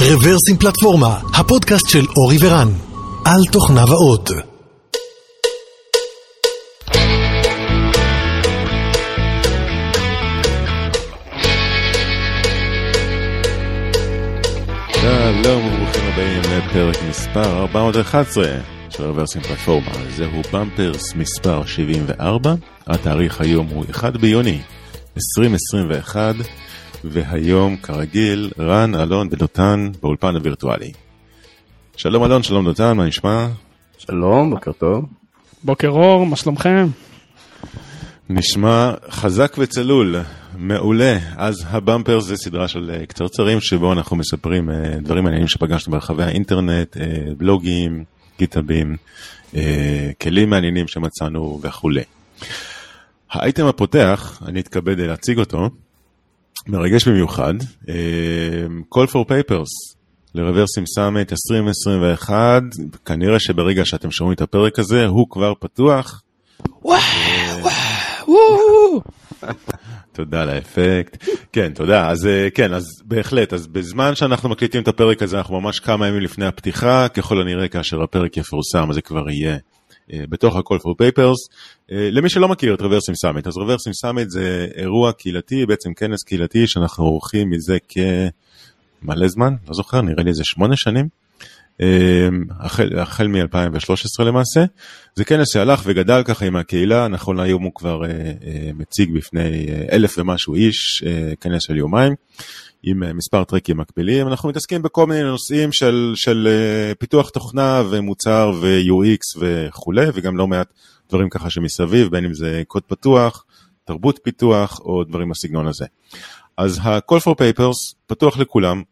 רוורסים פלטפורמה, הפודקאסט של אורי ורן, על תוכניו האות. שלום וברוכים הבאים לפרק מספר 411 של רוורסים פלטפורמה. זהו במפרס מספר 74, התאריך היום הוא 1 ביוני 2021, והיום כרגיל רן, אלון ודותן באולפן הווירטואלי. שלום אלון, שלום דותן, מה נשמע? שלום, בוקר טוב. בוקר אור, מה שלומכם? נשמע חזק וצלול, מעולה. אז הבמפר זה סדרה של אה, קצרצרים שבו אנחנו מספרים אה, דברים מעניינים שפגשנו ברחבי האינטרנט, אה, בלוגים, גיטאבים, כלים מעניינים שמצאנו וכולי. האייטם הפותח, אני אתכבד להציג אותו, מרגש במיוחד, Call for Papers לרוורסים סאמט 2021, כנראה שברגע שאתם שומעים את הפרק הזה הוא כבר פתוח. וואו, תודה על האפקט. כן, תודה. אז אה, כן, אז בהחלט, אז בזמן שאנחנו מקליטים את הפרק הזה, אנחנו ממש כמה ימים לפני הפתיחה, ככל הנראה כאשר הפרק יפורסם, אז זה כבר יהיה אה, בתוך ה-call for papers. אה, למי שלא מכיר את Reversim Summit, אז Reversim Summit זה אירוע קהילתי, בעצם כנס קהילתי שאנחנו עורכים מזה כבר מלא זמן, לא זוכר, נראה לי איזה שמונה שנים. החל, החל מ-2013 למעשה. זה כנס שהלך וגדל ככה עם הקהילה, נכון להיום הוא כבר אה, אה, מציג בפני אה, אלף ומשהו איש, אה, כנס של יומיים, עם אה, מספר track ים מקבילים. אנחנו מתעסקים בכל מיני נושאים של, של אה, פיתוח תוכנה ומוצר ו-UX וכולי, וגם לא מעט דברים ככה שמסביב, בין אם זה קוד פתוח, תרבות פיתוח או דברים בסגנון הזה. אז ה-call for papers פתוח לכולם,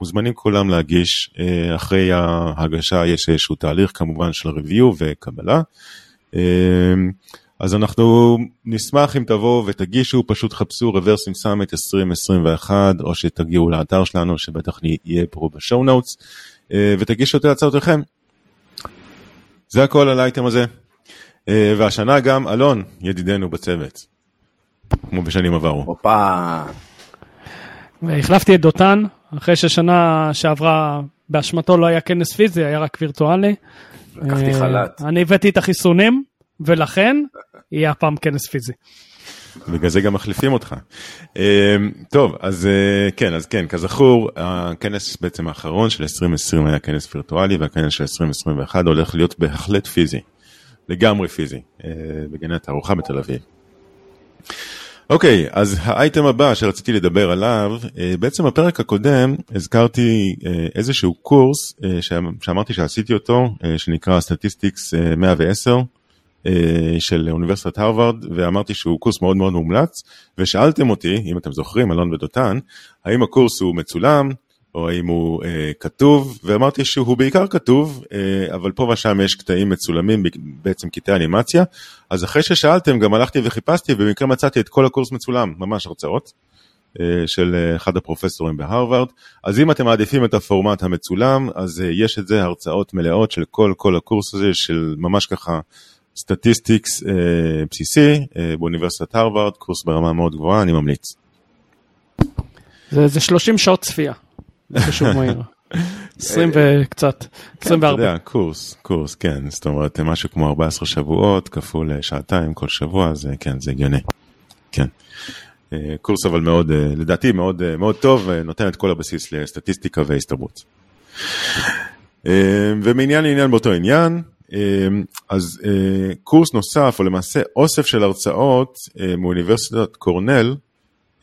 מוזמנים כולם להגיש, אה, אחרי ההגשה יש איזשהו תהליך כמובן של review וקבלה. אה, אז אנחנו נשמח אם תבואו ותגישו, פשוט חפשו רוורסים סאמט 2021, או שתגיעו לאתר שלנו, שבטח יהיה פה בשואו נוטס, אה, ותגישו את הצעותיכם. זה הכל על האייטם הזה. והשנה גם אלון, ידידנו בצוות, כמו בשנים עברו. הופה. והחלפתי את דותן, אחרי ששנה שעברה באשמתו לא היה כנס פיזי, היה רק וירטואלי. לקחתי אה, חל"ת. אני הבאתי את החיסונים, ולכן יהיה הפעם כנס פיזי. בגלל זה גם מחליפים אותך. אה, טוב, אז אה, כן, אז כן, כזכור, הכנס בעצם האחרון של 2020 היה כנס וירטואלי, והכנס של 2021 הולך להיות בהחלט פיזי, לגמרי פיזי, בגני התערוכה בתל אביב. אוקיי, אז האייטם הבא שרציתי לדבר עליו, אה, בעצם בפרק הקודם הזכרתי אה, איזשהו קורס אה, שאמרתי שעשיתי אותו, שנקרא Statistics 110 של אוניברסיטת הרווארד, ואמרתי שהוא קורס מאוד מאוד מומלץ, ושאלתם אותי, אם אתם זוכרים, אלון ודותן, האם הקורס הוא מצולם, או האם הוא אה, כתוב, ואמרתי שהוא בעיקר כתוב, אה, אבל פה ושם יש קטעים מצולמים, בעצם קטעי אנימציה, אז אחרי ששאלתם גם הלכתי וחיפשתי, ובמקרה מצאתי את כל הקורס מצולם, ממש הרצאות, אה, של אה, אחד הפרופסורים בהרווארד, אז אם אתם מעדיפים את הפורמט המצולם, אז אה, יש את זה הרצאות מלאות של כל כל הקורס הזה, של ממש ככה Statistics אה, בסיסי, אה, באוניברסיטת הרווארד, קורס ברמה מאוד גבוהה, אני ממליץ. זה, זה 30 שעות צפייה. חישוב מהיר. 20 וקצת, 24. אתה יודע, קורס, קורס, כן, זאת אומרת, משהו כמו 14 שבועות כפול אה, שעתיים כל שבוע, זה כן, זה הגיוני. כן. אה, קורס אבל מאוד, אה, לדעתי מאוד, מאוד טוב, נותן את כל הבסיס לסטטיסטיקה והסתברות. ומעניין לעניין באותו עניין, אז קורס נוסף, או למעשה אוסף של הרצאות מאוניברסיטת קורנל,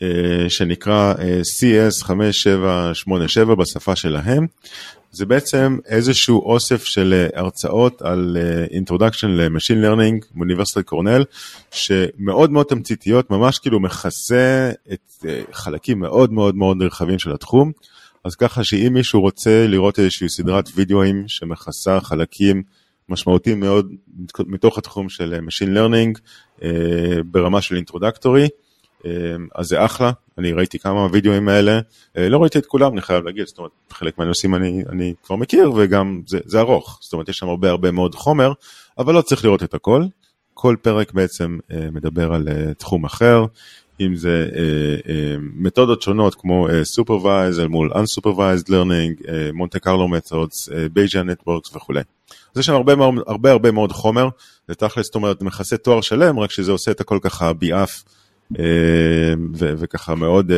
אה, שנקרא אה, CS5787 בשפה שלהם. זה בעצם איזשהו אוסף של אה, הרצאות על Introduction ל-Machine Learning מאוניברסיטת קורנל, שמאוד מאוד תמציתיות, ממש כאילו מכסה את חלקים מאוד מאוד מאוד נרחבים של התחום. אז ככה שאם מישהו רוצה לראות איזושהי סדרת וידאו'ים שמכסה חלקים משמעותיים מאוד מתוך התחום של Machine Learning ברמה של introductory, אמ, אז זה אחלה, אני ראיתי כמה וידאו'ים האלה, אה, לא ראיתי את כולם, אני חייב להגיד, זאת אומרת, חלק מהנושאים אני, אני כבר מכיר וגם זה, זה ארוך, זאת אומרת, יש שם הרבה הרבה מאוד חומר, אבל לא צריך לראות את הכל, כל פרק בעצם מדבר על תחום אחר, אם זה מתודות שונות כמו Supervised אל מול Unsupervised Learning, מונטה קרלו מתודס, בייג'ה נטוורקס וכולי. אז יש שם הרבה, הרבה הרבה מאוד חומר, זה תכלס, זאת אומרת, מכסה תואר שלם, רק שזה עושה את הכל ככה ביעף, וככה מאוד,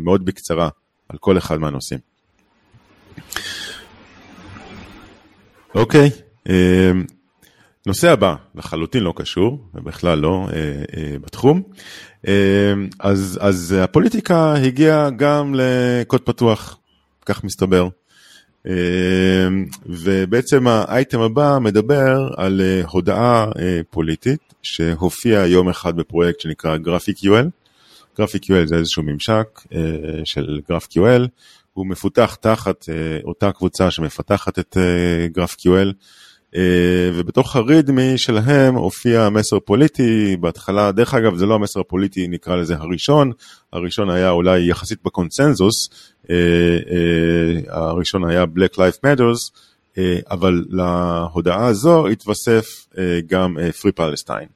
מאוד בקצרה על כל אחד מהנושאים. אוקיי, נושא הבא, לחלוטין לא קשור, בכלל לא בתחום, אז, אז הפוליטיקה הגיעה גם לקוד פתוח, כך מסתבר. ובעצם האייטם הבא מדבר על הודעה פוליטית שהופיעה יום אחד בפרויקט שנקרא GraphicQL. GraphicQL זה איזשהו ממשק של GraphQL, הוא מפותח תחת אותה קבוצה שמפתחת את GraphQL. ובתוך הרידמי שלהם הופיע מסר פוליטי, בהתחלה, דרך אגב זה לא המסר הפוליטי נקרא לזה הראשון, הראשון היה אולי יחסית בקונצנזוס, הראשון היה Black Life Matters, אבל להודעה הזו התווסף גם Free Palestine.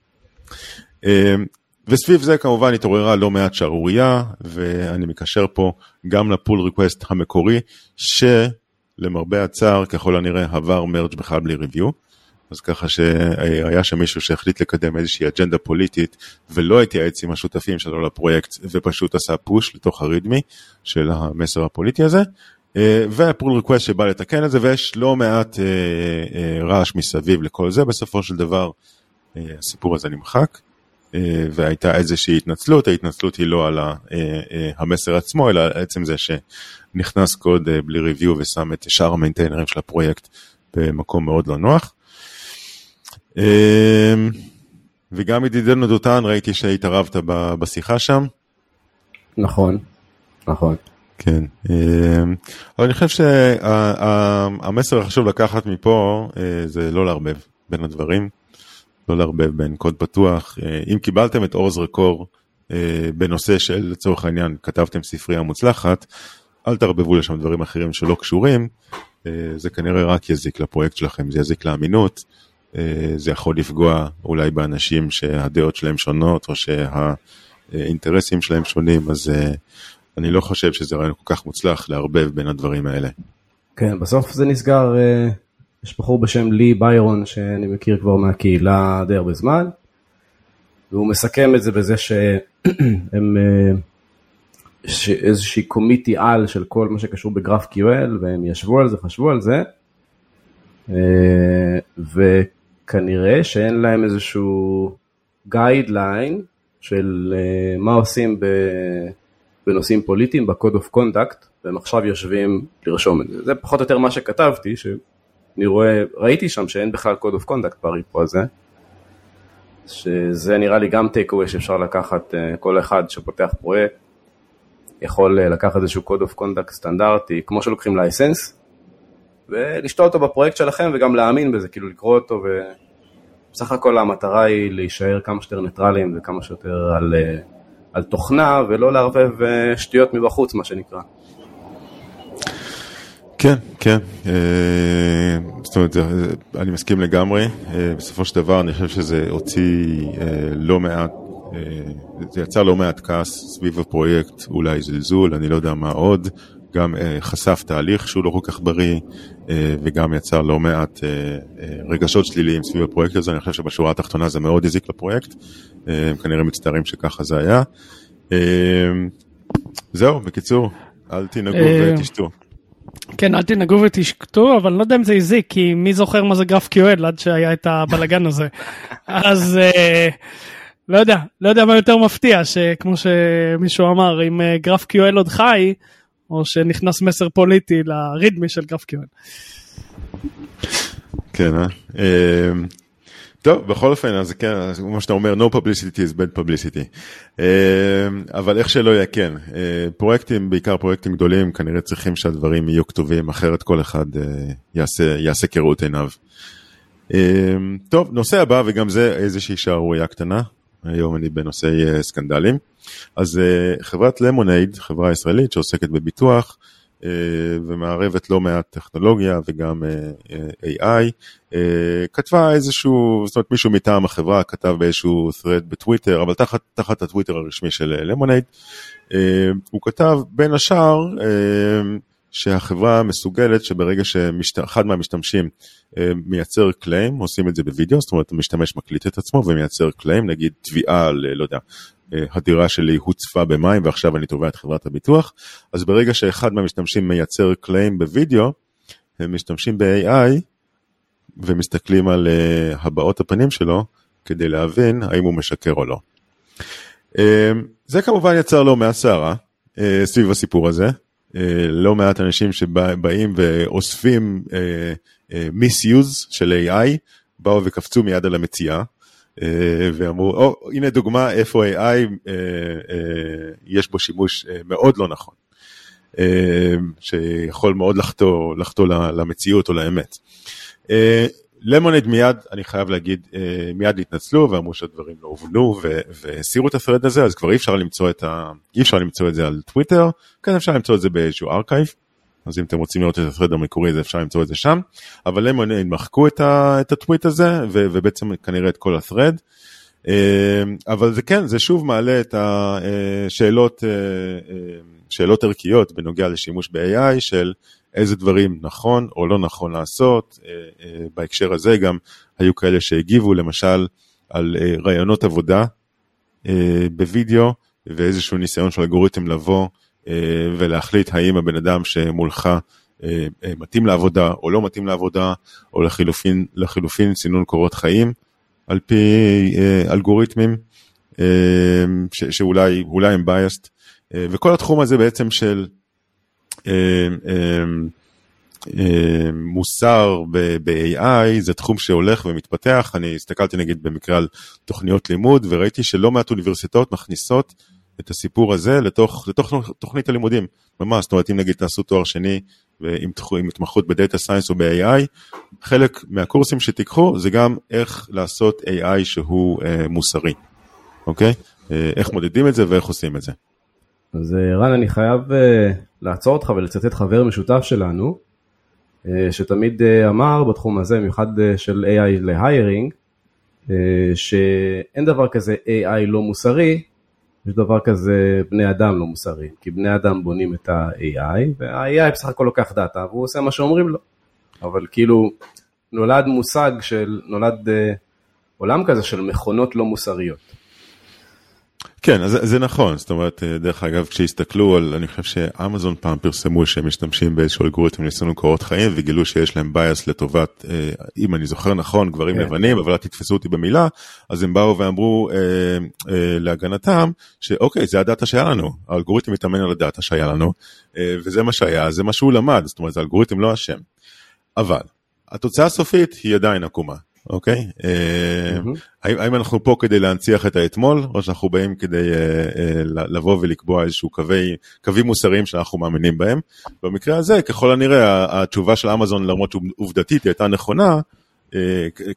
וסביב זה כמובן התעוררה לא מעט שערורייה, ואני מקשר פה גם לפול ריקווסט המקורי, ש... למרבה הצער, ככל הנראה עבר מרג' בכלל בלי ריוויו. אז ככה שהיה שם מישהו שהחליט לקדם איזושהי אג'נדה פוליטית ולא התייעץ עם השותפים שלו לפרויקט ופשוט עשה פוש לתוך הרידמי של המסר הפוליטי הזה. והפול ריקווסט שבא לתקן את זה ויש לא מעט רעש מסביב לכל זה, בסופו של דבר הסיפור הזה נמחק. והייתה איזושהי התנצלות, ההתנצלות היא לא על המסר עצמו, אלא עצם זה שנכנס קוד בלי ריוויו ושם את שאר המיינטיינרים של הפרויקט במקום מאוד לא נוח. וגם ידידנו דותן, ראיתי שהתערבת בשיחה שם. נכון, נכון. כן, אבל אני חושב שהמסר החשוב לקחת מפה זה לא לערבב בין הדברים. לא לערבב בין קוד פתוח. אם קיבלתם את אור זרקור בנושא של לצורך העניין כתבתם ספרייה מוצלחת, אל תערבבו לשם דברים אחרים שלא קשורים, זה כנראה רק יזיק לפרויקט שלכם, זה יזיק לאמינות, זה יכול לפגוע אולי באנשים שהדעות שלהם שונות או שהאינטרסים שלהם שונים, אז אני לא חושב שזה רעיון כל כך מוצלח לערבב בין הדברים האלה. כן, בסוף זה נסגר יש בחור בשם לי ביירון שאני מכיר כבר מהקהילה די הרבה זמן, והוא מסכם את זה בזה שהם איזושהי קומיטי על של כל מה שקשור בגרף QL, והם ישבו על זה, חשבו על זה, וכנראה שאין להם איזשהו גיידליין של מה עושים בנושאים פוליטיים, ב-code of conduct, והם עכשיו יושבים לרשום את זה. זה פחות או יותר מה שכתבתי, ש... אני רואה, ראיתי שם שאין בכלל code of conduct בריפו הזה, שזה נראה לי גם take away שאפשר לקחת, כל אחד שפותח פרויקט יכול לקחת איזשהו code of conduct סטנדרטי, כמו שלוקחים לייסנס, ולשתול אותו בפרויקט שלכם וגם להאמין בזה, כאילו לקרוא אותו, ובסך הכל המטרה היא להישאר כמה שיותר ניטרלים וכמה שיותר על, על תוכנה, ולא לערבב שטויות מבחוץ, מה שנקרא. כן, כן, זאת אומרת, אני מסכים לגמרי, בסופו של דבר אני חושב שזה הוציא לא מעט, זה יצר לא מעט כעס סביב הפרויקט, אולי זלזול, אני לא יודע מה עוד, גם חשף תהליך שהוא לא כל כך בריא, וגם יצר לא מעט רגשות שליליים סביב הפרויקט הזה, אני חושב שבשורה התחתונה זה מאוד הזיק לפרויקט, הם כנראה מצטערים שככה זה היה. זהו, בקיצור, אל תנהגו ותשתו. כן, אל תנהגו ותשקטו, אבל אני לא יודע אם זה הזיק, כי מי זוכר מה זה גרף QL עד שהיה את הבלגן הזה. אז לא יודע, לא יודע מה יותר מפתיע, שכמו שמישהו אמר, אם גרף QL עוד חי, או שנכנס מסר פוליטי לרידמי של גרף QL. כן, אה? טוב, בכל אופן, אז כן, כמו שאתה אומר, no publicity is bad publicity. אבל איך שלא יהיה, כן, פרויקטים, בעיקר פרויקטים גדולים, כנראה צריכים שהדברים יהיו כתובים, אחרת כל אחד יעשה, יעשה כראות עיניו. טוב, נושא הבא, וגם זה איזושהי שערורייה קטנה, היום אני בנושאי סקנדלים. אז חברת למונייד, חברה ישראלית שעוסקת בביטוח, ומערבת לא מעט טכנולוגיה וגם AI, כתבה איזשהו, זאת אומרת מישהו מטעם החברה כתב באיזשהו thread בטוויטר, אבל תחת, תחת הטוויטר הרשמי של למונייד, הוא כתב בין השאר שהחברה מסוגלת שברגע שאחד מהמשתמשים מייצר קליים, עושים את זה בווידאו, זאת אומרת המשתמש מקליט את עצמו ומייצר קליים, נגיד תביעה על, לא יודע, הדירה שלי הוצפה במים ועכשיו אני תובע את חברת הביטוח, אז ברגע שאחד מהמשתמשים מייצר קליים בווידאו, הם משתמשים ב-AI ומסתכלים על הבעות הפנים שלו כדי להבין האם הוא משקר או לא. זה כמובן יצר לא מעט סערה uh, סביב הסיפור הזה. Uh, לא מעט אנשים שבאים ואוספים מיסיוז uh, uh, של AI, באו וקפצו מיד על המציאה. אה, ואמרו, או, oh, הנה דוגמה איפה AI אה, אה, יש בו שימוש מאוד לא נכון, שיכול מאוד לחטוא למציאות או לאמת. למונד מיד, אני חייב להגיד, מיד התנצלו ואמרו שהדברים לא הובנו והסירו את ה thread הזה, אז כבר אי אפשר למצוא את, ה... אי אפשר למצוא את זה על טוויטר, כן אפשר למצוא את זה באיזשהו archive, אז אם אתם רוצים לראות את ה thread המקורי, אז אפשר למצוא את זה שם. אבל הם מחקו את, ה, את הטוויט הזה, ו, ובעצם כנראה את כל ה thread. אה, אבל זה כן, זה שוב מעלה את השאלות, אה, אה, שאלות ערכיות בנוגע לשימוש ב- AI של איזה דברים נכון או לא נכון לעשות. בהקשר הזה גם היו כאלה שהגיבו למשל על רעיונות עבודה בווידאו ואיזשהו ניסיון של אלגוריתם לבוא אה, ולהחליט האם הבן אדם שמולך אה, אה, מתאים לעבודה או לא מתאים לעבודה, או לחילופין, לחילופין סינון קורות חיים על פי אלגוריתמים ש, שאולי הם biased, וכל התחום הזה בעצם של מוסר ב-AI זה תחום שהולך ומתפתח, אני הסתכלתי נגיד במקרה על תוכניות לימוד וראיתי שלא מעט אוניברסיטאות מכניסות את הסיפור הזה לתוך, לתוך תוכנית הלימודים, ממש, זאת אומרת אם נגיד תעשו תואר שני ועם התמחות בדאטה סיינס או ב-AI, חלק מהקורסים שתיקחו זה גם איך לעשות AI שהוא אה, מוסרי, אוקיי? אה, איך מודדים את זה ואיך עושים את זה. אז אה, רן, אני חייב אה, לעצור אותך ולצטט חבר משותף שלנו, אה, שתמיד אה, אמר בתחום הזה, במיוחד אה, של AI להיירינג, אה, שאין דבר כזה AI לא מוסרי, יש דבר כזה בני אדם לא מוסריים, כי בני אדם בונים את ה-AI, וה-AI בסך הכל לוקח דאטה והוא עושה מה שאומרים לו. אבל כאילו נולד מושג של, נולד uh, עולם כזה של מכונות לא מוסריות. כן, אז זה נכון, זאת אומרת, אה, דרך אגב, כשהסתכלו על, אני חושב שאמזון פעם פרסמו שהם משתמשים באיזשהו אלגוריתם לסינון קורות חיים וגילו שיש להם bias לטובת, אה, אם אני זוכר נכון, גברים כן. לבנים, אבל אל תתפסו אותי במילה, אז הם באו ואמרו אה, אה, להגנתם, שאוקיי, זה ה data שהיה לנו, האלגוריתם מתאמן על ה data שהיה לנו, אה, וזה מה שהיה, זה מה שהוא למד, זאת אומרת, זה אלגוריתם לא אשם. אבל, התוצאה הסופית היא עדיין עקומה. אוקיי? אה, האם אנחנו פה כדי להנציח את האתמול, או שאנחנו באים כדי אה, אה, לבוא ולקבוע איזשהו קווים מוסריים שאנחנו מאמינים בהם? במקרה הזה, ככל הנראה, התשובה של אמזון, למרות שעובדתית היא הייתה נכונה,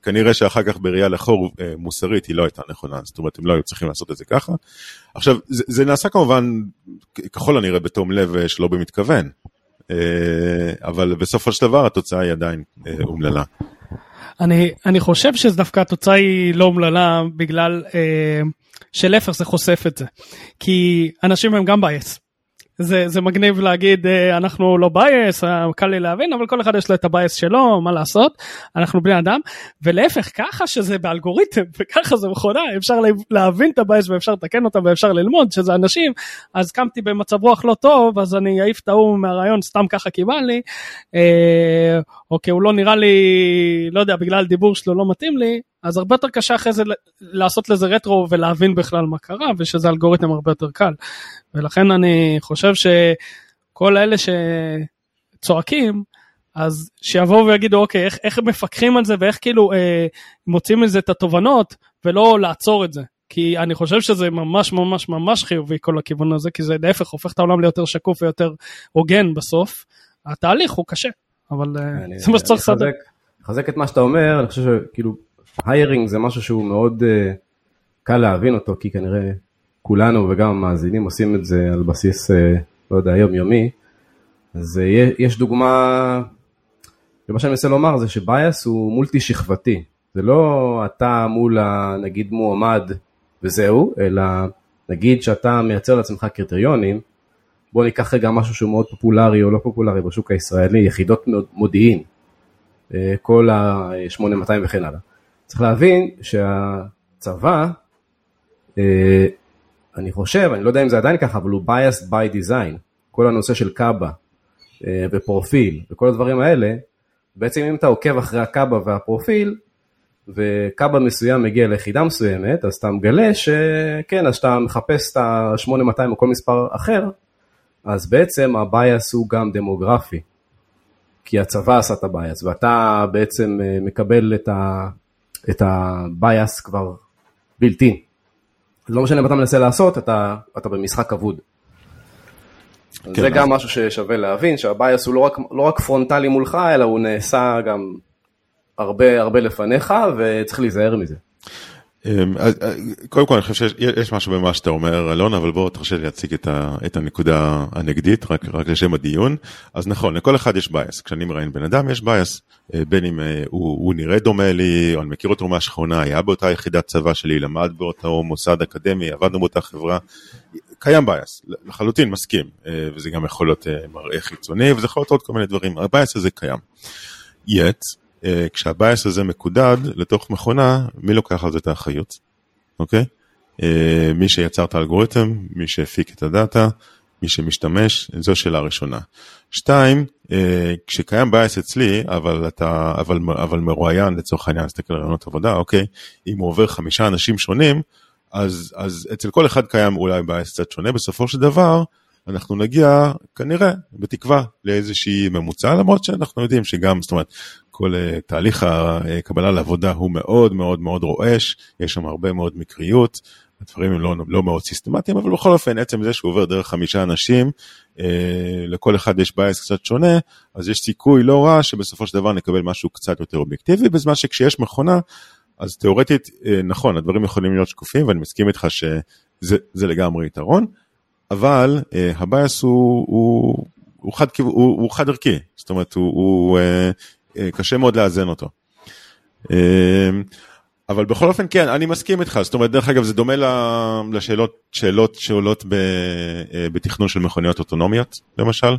כנראה שאחר כך בראייה לחור מוסרית היא לא הייתה נכונה, זאת אומרת הם לא היו צריכים לעשות את זה ככה. עכשיו, זה, זה נעשה כמובן ככל הנראה בתום לב שלא במתכוון, אבל בסופו של דבר התוצאה היא עדיין אומללה. אני, אני חושב שדווקא התוצאה היא לא אומללה בגלל אה, שלהפך זה חושף את זה. כי אנשים הם גם bias. זה, זה מגניב להגיד אה, אנחנו לא biased, אה, קל לי להבין, אבל כל אחד יש לו את ה bias שלו, מה לעשות, אנחנו בני אדם, ולהפך, ככה שזה באלגוריתם וככה זה מכונה, אפשר להבין את ה bias ואפשר לתקן אותם ואפשר ללמוד שזה אנשים, אז קמתי במצב רוח לא טוב, אז אני אעיף את ההוא מהרעיון סתם ככה כי בא לי, אה, או כי הוא לא נראה לי, לא יודע, בגלל דיבור שלו לא מתאים לי, אז הרבה יותר קשה אחרי זה לעשות לזה רטרו ולהבין בכלל מה קרה, ושזה אלגוריתם הרבה יותר קל. ולכן אני חושב שכל אלה שצועקים, אז שיבואו ויגידו, אוקיי, איך, איך מפקחים על זה ואיך כאילו אה, מוצאים מזה את התובנות, ולא לעצור את זה. כי אני חושב שזה ממש ממש ממש חיובי כל הכיוון הזה, כי זה להפך הופך את העולם ליותר שקוף ויותר הוגן בסוף. התהליך הוא קשה, אבל אה, אני, זה מה שצריך לסדר. לחזק את מה שאתה אומר, אני חושב שכאילו היירינג זה משהו שהוא מאוד uh, קל להבין אותו, כי כנראה כולנו וגם המאזינים עושים את זה על בסיס, uh, לא יודע, יומיומי, אז אה, יש דוגמה, ומה שאני מנסה לומר זה שבייס הוא מולטי שכבתי, זה לא אתה מול נגיד מועמד וזהו, אלא נגיד שאתה מייצר לעצמך קריטריונים, בוא ניקח רגע משהו שהוא מאוד פופולרי או לא פופולרי בשוק הישראלי, יחידות מודיעין, כל ה-8200 וכן הלאה. צריך להבין שהצבא, אה, אני חושב, אני לא יודע אם זה עדיין ככה, אבל הוא biased by design. כל הנושא של קב"א אה, ופרופיל וכל הדברים האלה, בעצם אם אתה עוקב אחרי הקב"א והפרופיל, וקב"א מסוים מגיע ליחידה מסוימת, אז אתה מגלה שכן, אז שאתה מחפש את ה-8200 או כל מספר אחר, אז בעצם ה bias הוא גם דמוגרפי. כי הצבא עשה את ה bias, ואתה בעצם אה, מקבל את, ה, את ה bias כבר built-in. לא משנה מה אתה מנסה לעשות, אתה, אתה במשחק אבוד. כן, זה אז... גם משהו ששווה להבין, שה bias הוא לא רק, לא רק פרונטלי מולך, אלא הוא נעשה גם הרבה הרבה לפניך, וצריך להיזהר מזה. אמ, אה, קודם כל אני חושב שיש משהו במה שאתה אומר אלון אבל בוא תרשה לי להציג את, ה, את הנקודה הנגדית רק, רק לשם הדיון. אז נכון לכל אחד יש bias כשאני מראיין בן אדם יש bias אה, בין אם אה, הוא, הוא נראה דומה לי או אני מכיר אותו מהשכונה היה באותה יחידת צבא שלי למד באותו מוסד אקדמי עבדנו באותה חברה קיים bias לחלוטין מסכים. וזה גם יכול להיות מראה חיצוני וזה יכול להיות עוד כל מיני דברים. ה bias הזה קיים. אה, כשה bias הזה מקודד לתוך מכונה, מי לוקח על זה את האחריות, אוקיי? אה, מי שיצר את האלגוריתם, מי שהפיק את ה data, מי שמשתמש, זו שאלה ראשונה. שתיים, אה, כשקיים bias אצלי, אבל אתה, אבל, אבל מרואיין לצורך העניין, נסתכל על ראיונות עבודה, אוקיי, אם הוא עובר חמישה אנשים שונים, אז, אז אצל כל אחד קיים אולי bias קצת שונה, בסופו של דבר, אנחנו נגיע כנראה, בתקווה, לאיזושהי ממוצע, למרות שאנחנו יודעים שגם, זאת אומרת, כל uh, תהליך הקבלה לעבודה הוא מאוד מאוד מאוד רועש, יש שם הרבה מאוד מקריות, הדברים הם לא, לא מאוד סיסטמטיים, אבל בכל אופן, עצם זה שהוא עובר דרך חמישה אנשים, uh, לכל אחד יש bias קצת שונה, אז יש סיכוי לא רע שבסופו של דבר נקבל משהו קצת יותר אובייקטיבי, בזמן שכשיש מכונה, אז תאורטית, uh, נכון, הדברים יכולים להיות שקופים, ואני מסכים איתך שזה לגמרי יתרון. אבל uh, ה bias הוא, הוא, הוא, חד, הוא, הוא חד ערכי, זאת אומרת הוא, הוא קשה מאוד לאזן אותו. Uh, אבל בכל אופן כן, אני מסכים איתך, זאת אומרת דרך אגב זה דומה לשאלות שאלות שעולות ב, uh, בתכנון של מכוניות אוטונומיות למשל.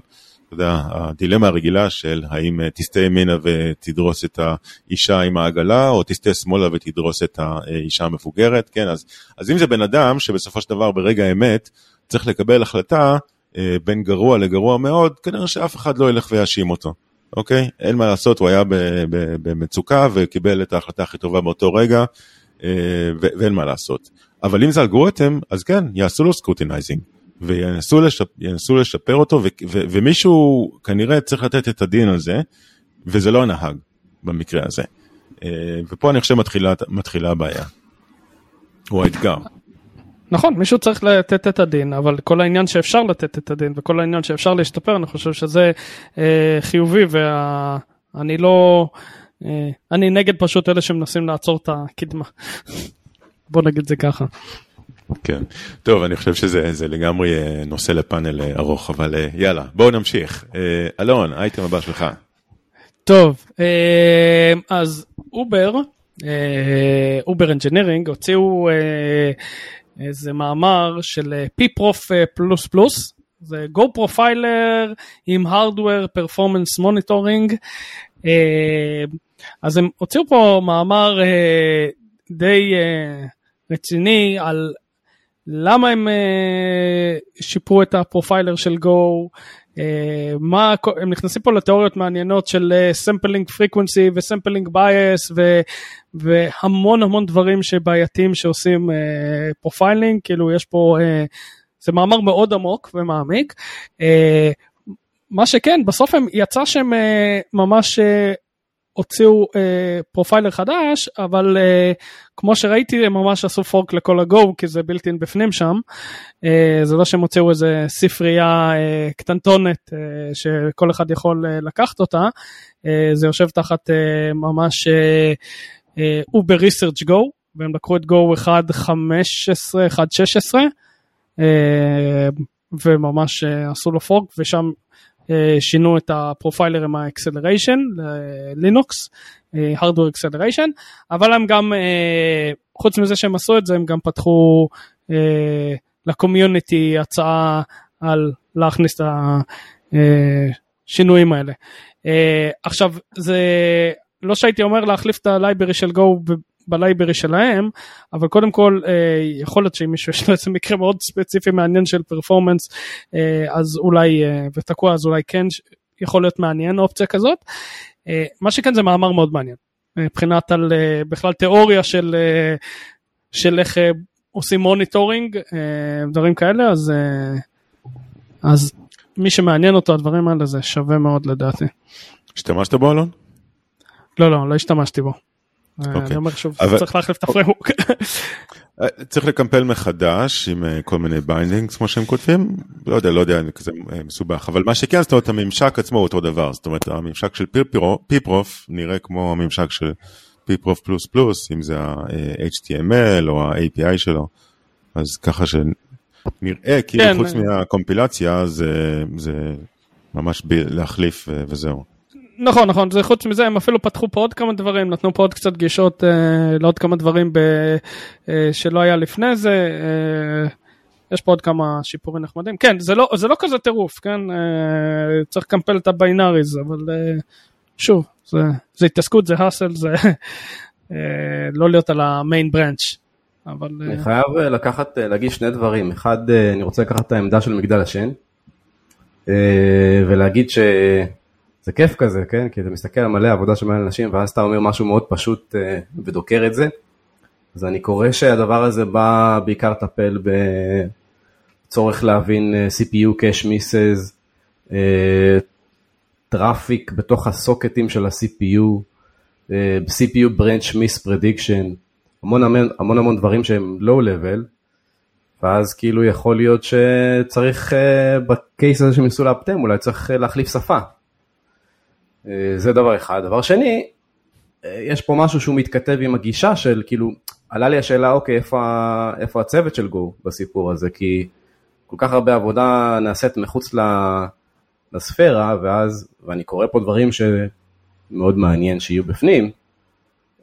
אתה יודע, הדילמה הרגילה של האם תסטה ימינה ותדרוס את האישה עם העגלה, או תסטה שמאלה ותדרוס את האישה המבוגרת, כן, אז, אז אם זה בן אדם שבסופו של דבר ברגע האמת צריך לקבל החלטה אה, בין גרוע לגרוע מאוד, כנראה שאף אחד לא ילך ויאשים אותו, אוקיי? אין מה לעשות, הוא היה במצוקה וקיבל את ההחלטה הכי טובה באותו רגע, אה, ואין מה לעשות. אבל אם זה אלגוריתם, אז כן, יעשו לו scrutinizing, וינסו לשפ, לשפר אותו, ו, ו, ומישהו כנראה צריך לתת את הדין על זה, וזה לא הנהג במקרה הזה. אה, ופה אני חושב מתחילה, מתחילה הבעיה, הוא האתגר. נכון, מישהו צריך לתת את הדין, אבל כל העניין שאפשר לתת את הדין וכל העניין שאפשר להשתפר, אני חושב שזה אה, חיובי ואני. לא, אה, אני נגד פשוט אלה שמנסים לעצור את הקדמה. בוא נגיד זה ככה. כן, טוב, אני חושב שזה לגמרי אה, נושא לפאנל אה, ארוך, אבל אה, יאללה, בואו נמשיך. אלון, האייטם הבא שלך. טוב, אז Uber, Uber Engineering הוציאו איזה מאמר של פיפרוף פלוס פלוס, זה Go Profiler עם Performance Monitoring. אה, אז הם הוציאו פה מאמר אה, די אה, רציני על למה הם שיפרו את ה profiler של Go, מה, הם נכנסים פה לתיאוריות מעניינות של sampling frequency ו sampling bias והמון המון דברים שבעייתיים שעושים profiling, כאילו יש פה, זה מאמר מאוד עמוק ומעמיק. מה שכן, בסוף הם יצא שהם ממש הוציאו אה, profiler חדש, אבל אה, כמו שראיתי הם ממש עשו fork לכל ה Go, כי זה built-in בפנים שם. אה, זה לא שהם הוציאו איזה ספרייה אה, קטנטונת אה, שכל אחד יכול אה, לקחת אותה, אה, זה יושב תחת אה, ממש Uber Research Go, והם לקחו את Go 1.15, 1.16, אה, וממש אה, עשו לו fork, ושם שינו את ה profiler עם ה acceleration ללינוקס, Hardware Acceleration, אבל הם גם, חוץ מזה שהם עשו את זה, הם גם פתחו ל community הצעה על להכניס את השינויים האלה. עכשיו, זה לא שהייתי אומר להחליף את ה library של Go ב library שלהם, אבל קודם כל אה, יכול להיות שאם מישהו יש לו איזה מקרה מאוד ספציפי מעניין של performance, אה, אז אולי, אה, ותקוע אז אולי כן יכול להיות מעניין אופציה כזאת. מה שכן זה מאמר מאוד מעניין, מבחינת על בכלל תיאוריה של, של איך עושים monitoring, דברים כאלה, אז, אז מי שמעניין אותו הדברים האלה זה שווה מאוד לדעתי. השתמשת בו אלון? לא, לא, לא השתמשתי בו. אוקיי. אני אומר שוב, אבל... צריך להחליף את ה framework. אה, צריך לקמפל מחדש עם אה, כל מיני bindings כמו שהם כותבים, לא יודע, לא יודע, כזה אה, מסובך, אבל מה שכן, זאת אומרת, הממשק עצמו אותו דבר, זאת אומרת, הממשק של פיפרוף נראה כמו הממשק של פיפרוף פלוס פלוס, אם זה ה-HTML או ה-API שלו, אז ככה שנראה כאילו כן. חוץ מהקומפילציה זה, זה ממש להחליף וזהו. נכון נכון זה חוץ מזה הם אפילו פתחו פה עוד כמה דברים נתנו פה עוד קצת גישות אה, לעוד כמה דברים ב, אה, שלא היה לפני זה. אה, יש פה עוד כמה שיפורים נחמדים כן זה לא זה לא כזה טירוף כן אה, צריך לקמפל את הביינאריז אבל אה, שוב זה, זה התעסקות זה האסל זה אה, לא להיות על המיין ברנץ'. אבל אה, אני חייב אה, לקחת אה, להגיד שני דברים אחד אה, אני רוצה לקחת את העמדה של מגדל השן אה, ולהגיד ש... זה כיף כזה, כן? כי אתה מסתכל על מלא עבודה של מלא אנשים, ואז אתה אומר משהו מאוד פשוט uh, ודוקר את זה. אז אני קורא שהדבר הזה בא בעיקר לטפל בצורך להבין אה, CPU cache misses, traffic בתוך הסוקטים של ה-CPU, CPU branch miss prediction, המון המון, המון המון דברים שהם low level, ואז כאילו יכול להיות שצריך, ב case הזה שהם ניסו לאפטם, אולי צריך להחליף שפה. אה, זה דבר אחד. דבר שני, אה, יש פה משהו שהוא מתכתב עם הגישה של כאילו, עלה לי השאלה, אוקיי, איפה, איפה הצוות של גו בסיפור הזה? כי כל כך הרבה עבודה נעשית מחוץ לספירה, ואז, ואני קורא פה דברים שמאוד מעניין שיהיו בפנים,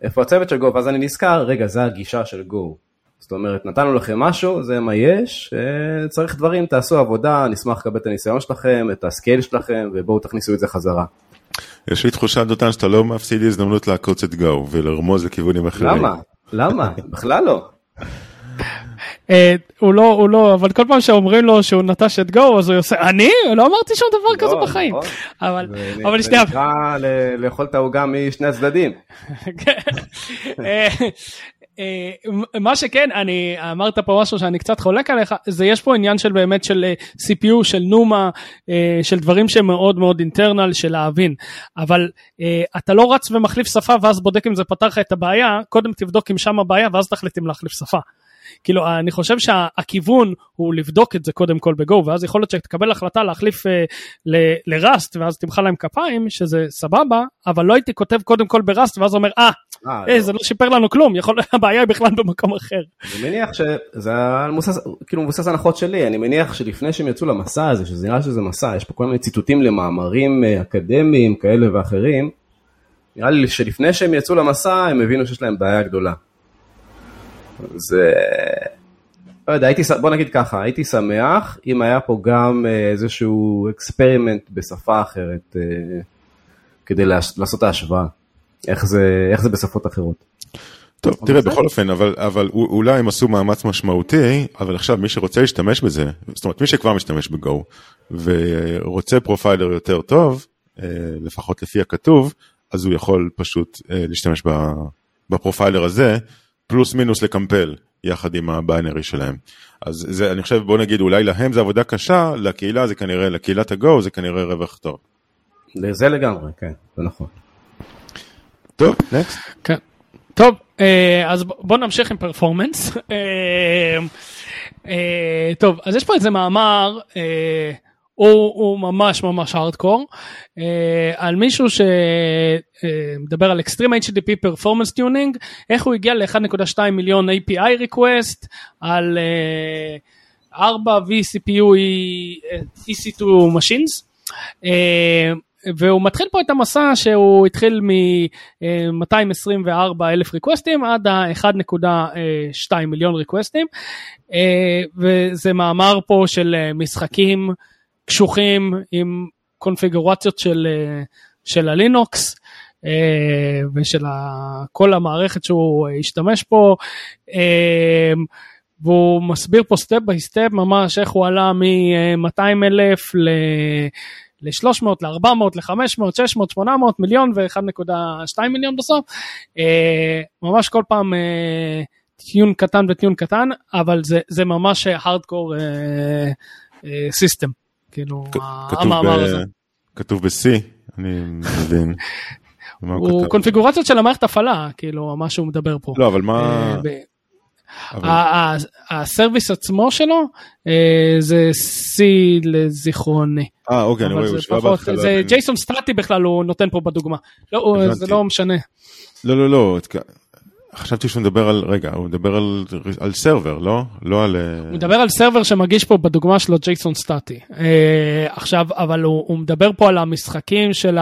איפה הצוות של גו? ואז אני נזכר, רגע, זה הגישה של גו. זאת אומרת, נתנו לכם משהו, זה מה יש, אה, צריך דברים, תעשו עבודה, נשמח לקבל את הניסיון שלכם, את הסקייל שלכם, ובואו תכניסו את זה חזרה. יש לי תחושה דותן שאתה לא מפסיד הזדמנות לעקוץ את גו ולרמוז לכיוונים אחרים. למה? למה? בכלל לא. אה, הוא לא, הוא לא, אבל כל פעם שאומרים לו שהוא נטש את גו אז הוא עושה, אני? לא אמרתי שום דבר כזה לא, בחיים. נכון. אבל שנייה. זה נקרא לאכול את העוגה משני הצדדים. אה, מה שכן, אני אמרת פה משהו שאני קצת חולק עליך, זה יש פה עניין של באמת של אה, CPU, של נומה, אה, של דברים שהם מאוד מאוד אינטרנל, של להבין. אבל אתה לא רץ ומחליף שפה ואז בודק אם זה פתר לך את הבעיה, קודם תבדוק אם שם הבעיה ואז תחליט אם להחליף שפה. כאילו אני חושב שהכיוון הוא לבדוק את זה קודם כל בגו ואז יכול להיות שתקבל החלטה להחליף אה, ל- לראסט ואז תמחא להם כפיים שזה סבבה אבל לא הייתי כותב קודם כל בראסט ואז אומר אה, אה אה, לא. זה לא שיפר לנו כלום יכול הבעיה היא בכלל במקום אחר. אני מניח שזה מבוסס כאילו מבוסס הנחות שלי אני מניח שלפני שהם יצאו למסע הזה שזה נראה שזה מסע יש פה כל מיני ציטוטים למאמרים אה, אקדמיים כאלה ואחרים. נראה לי שלפני שהם יצאו למסע הם הבינו שיש להם בעיה גדולה. זה... לא יודע, הייתי, בוא נגיד ככה, הייתי שמח אם היה פה גם אה, איזשהו experiment בשפה אחרת אה, כדי לעשות את ההשוואה, איך זה, איך זה בשפות אחרות. טוב, תראה, בכל אופן, אבל, אבל אולי הם עשו מאמץ משמעותי, אבל עכשיו מי שרוצה להשתמש בזה, זאת אומרת, מי שכבר משתמש ב Go, ורוצה profiler יותר טוב, אה, לפחות לפי הכתוב, אז הוא יכול פשוט להשתמש ב profiler הזה, פלוס מינוס לקמפל יחד עם ה binary שלהם. אז זה, אני חושב, בוא נגיד, אולי להם זה עבודה קשה, לקהילה זה כנראה, לקהילת ה Go זה כנראה רווח טוב. זה לגמרי, כן, זה נכון. טוב, Next. כן. טוב, אה, אז בוא נמשיך עם performance. אה, אה, טוב, אז יש פה איזה מאמר. הוא, הוא ממש ממש הארדקור, על מישהו שמדבר על Extreme HTTP Performance Tuning, איך הוא הגיע ל-1.2 מיליון API request, על אה, 4 vCPU EC2 machines. והוא מתחיל פה את המסע שהוא התחיל מ-224 אלף ריקווסטים עד ה-1.2 מיליון ריקווסטים וזה מאמר פה של משחקים קשוחים עם קונפיגורציות של, של הלינוקס ושל כל המערכת שהוא השתמש פה. והוא מסביר פה step by step ממש איך הוא עלה מ-200 אלף ל... ל-300, ל-400, ל-500, 600, 800, מיליון ו-1.2 מיליון בסוף. אה, ממש כל פעם אה, טיון קטן וטיון קטן, אבל זה, זה ממש הארדקור סיסטם, כאילו המאמר הזה. כתוב ב-C, אני מבין. הוא קונפיגורציות של המערכת הפעלה, כאילו מה שהוא מדבר פה. לא, אבל מה... הסרוויס עצמו שלו אה, זה C לזיכרוני. אה אוקיי, אני רואה, הוא שבא בהתחלה. זה ג'ייסון סטטי בכלל הוא נותן פה בדוגמה. לא, זה לא משנה. לא, לא, לא, חשבתי שהוא מדבר על, רגע, הוא מדבר על, על סרבר, לא? לא על... אה, הוא מדבר על סרבר שמגיש פה בדוגמה שלו ג'ייסון סטטי. אה, עכשיו, אבל הוא, הוא מדבר פה על המשחקים של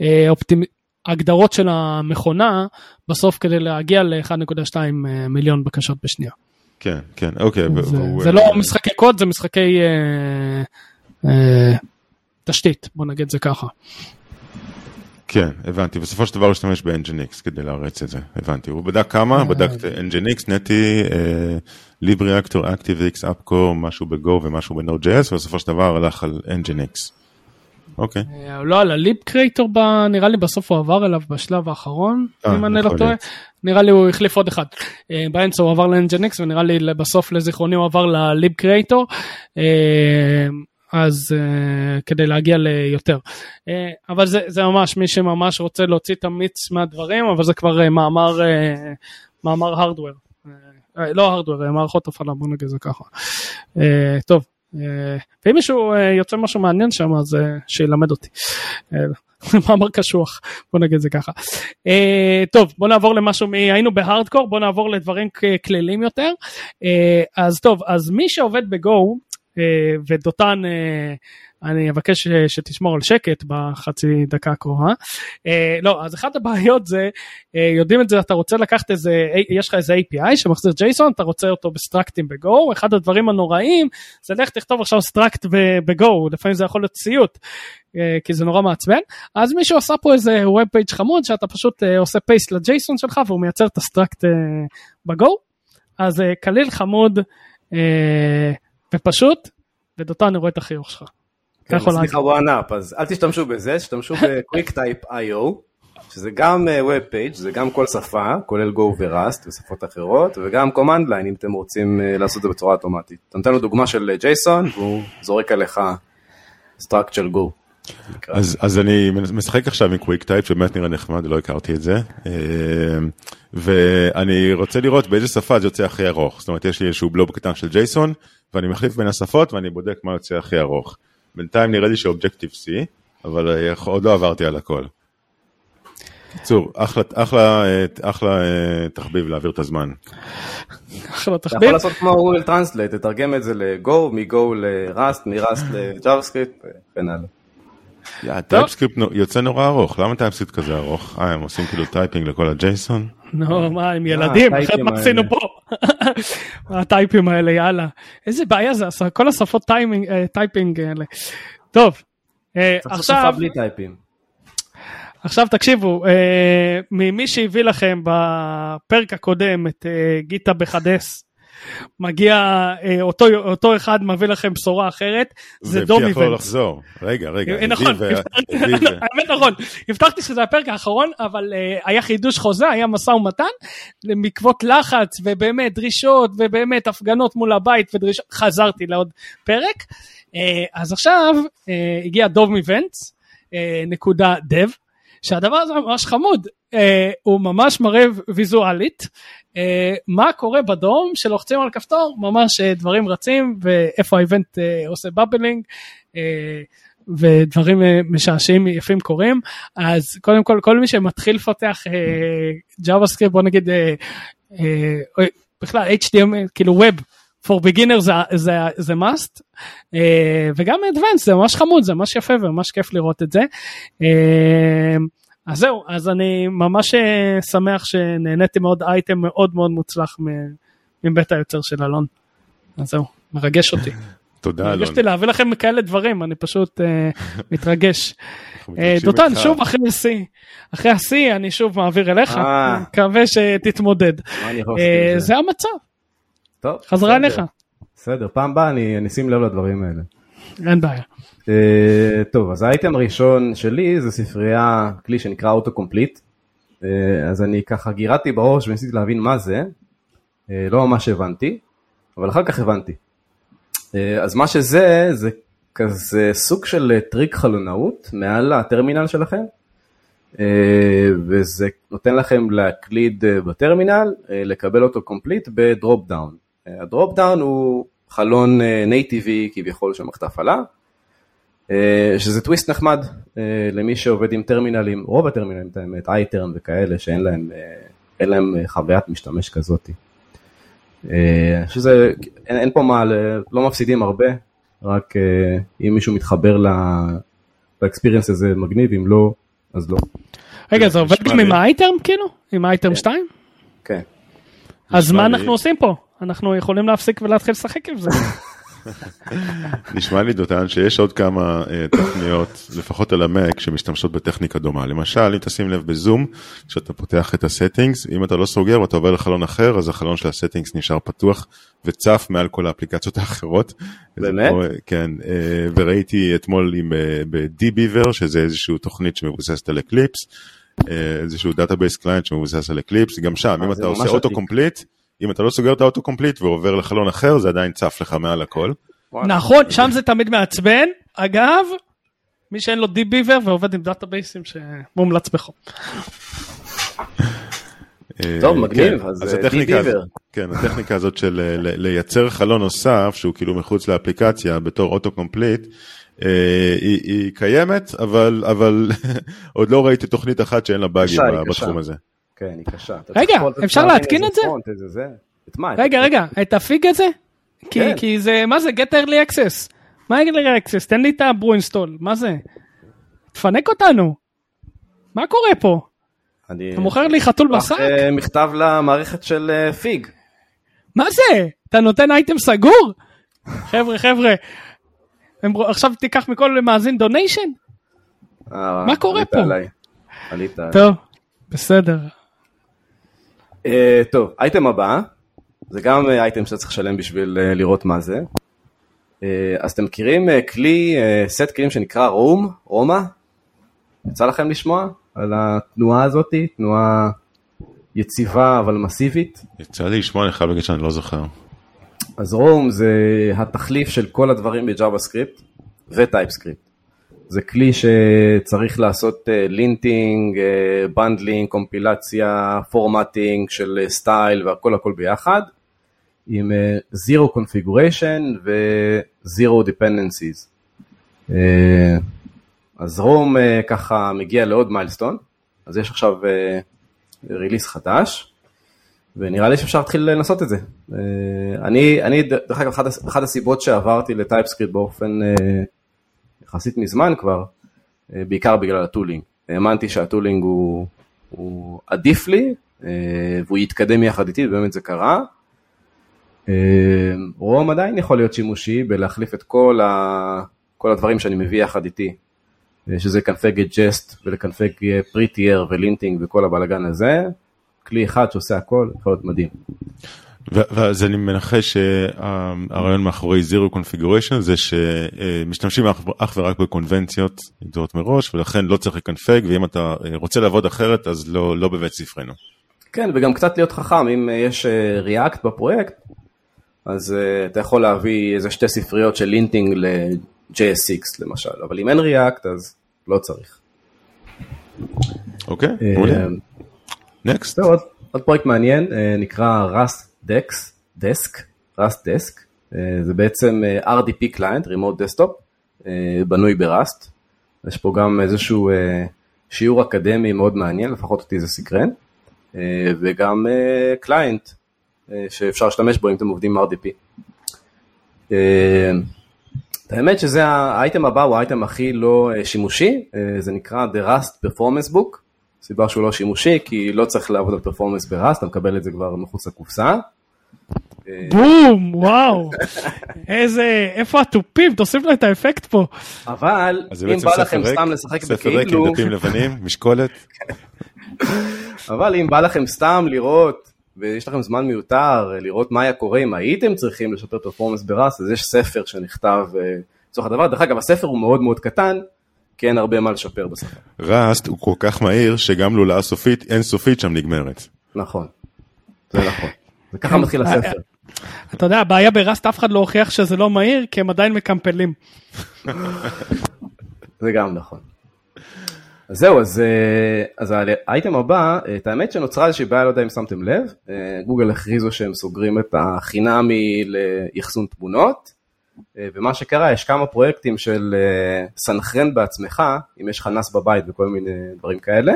האופטימ... ההגדרות של המכונה בסוף כדי להגיע ל-1.2 אה, מיליון בקשות בשנייה. כן, כן, אוקיי. זה, והוא, זה לא משחקי קוד, זה משחקי אה, אה, תשתית, בוא נגיד זה ככה. כן, הבנתי. בסופו של דבר הוא השתמש ב- NGINX כדי להריץ את זה, הבנתי. הוא בדק כמה? בדק את NGINX, Netty, libreactor, Actix, ASP Core, משהו ב-Go ומשהו ב-Node.js, ובסופו של דבר הלך על NGINX. אוקיי. אה, לא על ה libreactor, נראה לי בסוף הוא עבר אליו בשלב האחרון, אה, אם אני לא טועה. נראה לי הוא החליף עוד אחד. אה, באמצע הוא עבר ל NGINX ונראה לי בסוף לזיכרוני הוא עבר ל libreactor. אז uh, כדי להגיע ליותר. Uh, אבל זה, זה ממש מי שממש רוצה להוציא את המיץ מהדברים, אבל זה כבר uh, מאמר, uh, מאמר הרדוור. Uh, לא הרדוור, מערכות הפעלה, בוא נגיד זה ככה. Uh, טוב, ואם מישהו אה, יוצא משהו מעניין שם אז אה, שילמד אותי. מאמר קשוח בוא נגיד זה ככה. טוב בוא נעבור למשהו היינו בהארדקור בוא נעבור לדברים כלליים יותר אז טוב אז מי שעובד ב Go ודותן אני אבקש שתשמור על שקט בחצי דקה הקרובה. אה, לא, אז אחת הבעיות זה, אה, יודעים את זה, אתה רוצה לקחת איזה, יש לך איזה API שמחזיר JSON, אתה רוצה אותו בסטרקטים ב Go, אחד הדברים הנוראים זה לך תכתוב עכשיו struct ב Go, לפעמים זה יכול להיות. אה, כי זה נורא מעצבן, אז מישהו עשה פה איזה web page חמוד שאתה פשוט עושה paste ל JSON שלך והוא מייצר את ה struct ב Go, אז קליל חמוד אה, ופשוט, ודותן רואה את החיוך שלך. כן, סליחה One up, אז אל תשתמשו בזה, תשתמשו ב-QuickType.io, שזה גם Web Page, זה גם כל שפה, כולל Go ו-Rust ושפות אחרות, וגם Command Line אם אתם רוצים לעשות את זה בצורה אוטומטית. אתה נותן לו דוגמה של JSON, והוא זורק עליך struct ב-Go. אז, אז אני משחק עכשיו עם QuickType שבאמת נראה נחמד, לא הכרתי את זה. ואני רוצה לראות באיזה שפה זה יוצא הכי ארוך. זאת אומרת, יש לי איזשהו blob קטן של JSON, ואני מחליף בין השפות ואני בודק מה יוצא הכי ארוך. בינתיים נראה לי ש Objective C, אבל אה, עוד לא עברתי על הכל. בקיצור, אחלה, אחלה, אה, אחלה אה, תחביב להעביר את הזמן. אחלה תחביב. אתה יכול לעשות כמו Google Translate, תתרגם את זה לגו, מגו לראסט, מראסט לג'אווה וכן הלאה. TypeScript יוצא נורא ארוך, למה TypeScript כזה ארוך? אה, הם עושים כאילו typing לכל ה JSON? נו, מה, הם ילדים, אחרת מה עשינו פה? הטייפים האלה, יאללה. איזה בעיה זה, כל השפות טייפינג האלה. טוב, עכשיו... בלי טייפים. עכשיו תקשיבו, ממי שהביא לכם בפרק הקודם את גיטה בחדס, מגיע אותו, אותו אחד מביא לכם בשורה אחרת, זה דום איבנט. והבטיח לו לחזור, רגע, רגע. נכון, האמת נכון, הבטחתי שזה הפרק האחרון, אבל היה חידוש חוזה, היה משא ומתן, בעקבות לחץ ובאמת דרישות ובאמת הפגנות מול הבית ודרישות, חזרתי לעוד פרק. אז עכשיו הגיע דוב איבנטס, נקודה דב, שהדבר הזה ממש חמוד, הוא ממש מראה ויזואלית. Uh, מה קורה בדום שלוחצים על כפתור, ממש uh, דברים רצים ואיפה האיבנט uh, עושה בבלינג uh, ודברים uh, משעשעים יפים קורים, אז קודם כל כל מי שמתחיל לפתח JavaScript בוא נגיד uh, uh, בכלל HTML כאילו Web for beginner זה, זה, זה must, אה, וגם advanced זה ממש חמוד, זה ממש יפה וממש כיף לראות את זה. אה, אז זהו, אז אני ממש אה, שמח שנהניתי מאוד, אייטם מאוד מאוד מוצלח מבית היוצר של אלון. אז זהו, מרגש אותי. תודה אלון. הרגשתי להביא לכם כאלה דברים, אני פשוט uh, מתרגש. uh, דותן, שוב אחרי השיא, אחרי השיא אני שוב מעביר אליך, מקווה שתתמודד. זה המצב. טוב. חזרה אליך. בסדר, פעם באה אני אשים לב לדברים האלה. אין בעיה. Uh, טוב, אז האייטם הראשון שלי זה ספרייה, כלי שנקרא אוטו קומפליט. Uh, אז אני ככה גירדתי בראש וניסיתי להבין מה זה, uh, לא ממש הבנתי, אבל אחר כך הבנתי. אה, אז מה שזה, זה כזה סוג של טריק חלונאות מעל הטרמינל שלכם, אה, וזה נותן לכם להקליד בטרמינל, אה, לקבל autocomplete ב drop down. ה drop down הוא חלון נייטיבי כביכול של מערכת ההפעלה, אה, שזה טוויסט נחמד אה, למי שעובד עם טרמינלים, רוב הטרמינלים, את האמת, iTerm וכאלה שאין להם, אה, להם חוויית משתמש כזאתי. שזה, אין, אין פה מה, לא מפסידים הרבה, רק אם מישהו מתחבר לאקספיריאנס הזה מגניב, אם לא, אז לא. רגע, זה עובד גם עם האייטרם כאילו? עם האייטרם 2? כן. אז מה אנחנו עושים פה? אנחנו יכולים להפסיק ולהתחיל לשחק עם זה. נשמע לי דותן שיש עוד כמה uh, תוכניות, לפחות על המק, שמשתמשות בטכניקה דומה. למשל, אם תשים לב בזום, כשאתה פותח את ה settings, אם אתה לא סוגר ואתה עובר לחלון אחר, אז החלון של ה settings נשאר פתוח וצף מעל כל האפליקציות האחרות. באמת? פה, כן, אה, וראיתי אתמול עם אה, ב DBeaver, שזה איזושהי תוכנית שמבוססת על Eclipse, אה, איזשהו database client שמבוסס על Eclipse, גם שם, אם אתה עושה autocomplete, אם אתה לא סוגר את ה autocomplete ועובר לחלון אחר, זה עדיין צף לך מעל הכל. נכון, שם זה תמיד מעצבן. אגב, מי שאין לו DBeaver ועובד עם דאטאבייסים שמומלץ בחום. אה, טוב, מגניב, כן, אז DBeaver. כן, הטכניקה הזאת של אה, לייצר חלון נוסף, שהוא כאילו מחוץ לאפליקציה בתור autocomplete, אה, היא קיימת, אבל עוד לא ראיתי תוכנית אחת שאין לה באגים בתחום הזה. כן, היא קשה. רגע, אפשר להתקין את זה? את מה? רגע, רגע, את ה Fig הזה? כן. כי זה, מה זה, get early access. מה early access? תן לי את הברו אינסטול, מה זה? תפנק אותנו. מה קורה פה? אתה מוכר לי חתול בשק? אה, מכתב למערכת של אה, פיג. מה זה? אתה נותן אייטם סגור? חבר'ה, חבר'ה, עכשיו תיקח מכל מאזין דוניישן? אה, מה קורה פה? עלית. טוב, בסדר. אה, טוב, אייטם הבא, זה גם אייטם שאתה צריך לשלם בשביל אה, לראות מה זה. אז אתם מכירים כלי, סט כלים שנקרא Rome, רומא? יצא לכם לשמוע על התנועה הזאת, תנועה יציבה אבל מסיבית? יצא לי לשמוע, אני חייב להגיד שאני לא זוכר. אז Rome זה התחליף של כל הדברים ב JavaScript ו TypeScript. זה כלי שצריך לעשות linting, bundling, קומפילציה, formatting של style אה, והכל הכל ביחד, עם אה, Configuration ו Zero Dependencies. אה, אז Rome ככה מגיע לעוד milestone, אז יש עכשיו release חדש, ונראה לי שאפשר להתחיל לנסות את זה. אני, אני דרך אגב, אחת הסיבות שעברתי ל TypeScript באופן יחסית מזמן כבר, אה, בעיקר בגלל ה tooling. האמנתי שה tooling הוא, הוא עדיף לי, אה, והוא יתקדם יחד איתי, ובאמת זה קרה. אה, Rome עדיין יכול להיות שימושי בלהחליף את כל, ה, כל הדברים שאני מביא יחד איתי, שזה קנפג Jest ולקנפג Prettier ו linting וכל הבלאגן הזה. כלי אחד שעושה הכל, יכול להיות מדהים. ואז אני מנחש שהרעיון מאחורי Zero Configuration זה שמשתמשים אך ורק בקונבנציות מוגדרות מראש ולכן לא צריך לקנפג ואם אתה רוצה לעבוד אחרת אז לא, לא בבית ספרנו. כן וגם קצת להיות חכם אם יש React בפרויקט אז אתה יכול להביא איזה שתי ספריות של linting ל JSX למשל אבל אם אין React אז לא צריך. אוקיי, מעולה. Next. עוד פרויקט מעניין נקרא Rust Dex, Desk, RustDesk, זה בעצם אה, RDP client, remote desktop, בנוי ב Rust. יש פה גם איזשהו אה, שיעור אקדמי מאוד מעניין, לפחות אותי זה סקרן, אה, וגם client שאפשר להשתמש בו אם אתם עובדים עם RDP. האמת שזה האייטם הבא הוא האייטם הכי לא שימושי, זה נקרא The Rust Performance Book, סיבה שהוא לא שימושי כי לא צריך לעבוד על performance ב Rust, אתה מקבל את זה כבר מחוץ לקופסה. בום, וואו, איזה, איפה התופים? תוסיף לו את האפקט פה. אבל אם בא לכם סתם לשחק בכאילו... ספר ריק עם דפים לבנים, משקולת. אבל אם בא לכם סתם לראות, ויש לכם זמן מיותר, לראות מה היה קורה אם הייתם צריכים לשפר פרפורמנס בראסט, אז יש ספר שנכתב לצורך הדבר. דרך אגב, הספר הוא מאוד מאוד קטן, כי אין הרבה מה לשפר בשפה. ראסט הוא כל כך מהיר, שגם לולאה סופית, אין סופית שם נגמרת. נכון, זה נכון. וככה מתחיל הספר. אתה יודע, הבעיה בראסט אף אחד לא הוכיח שזה לא מהיר, כי הם עדיין מקמפלים. זה גם נכון. אז זהו, אז, אז האייטם הבא, את האמת שנוצרה איזושהי בעיה, לא יודע אם שמתם לב, גוגל הכריזו שהם סוגרים את החינמי לאחסון תמונות, ומה שקרה, יש כמה פרויקטים של סנכרן בעצמך, אם יש לך נס בבית וכל מיני דברים כאלה,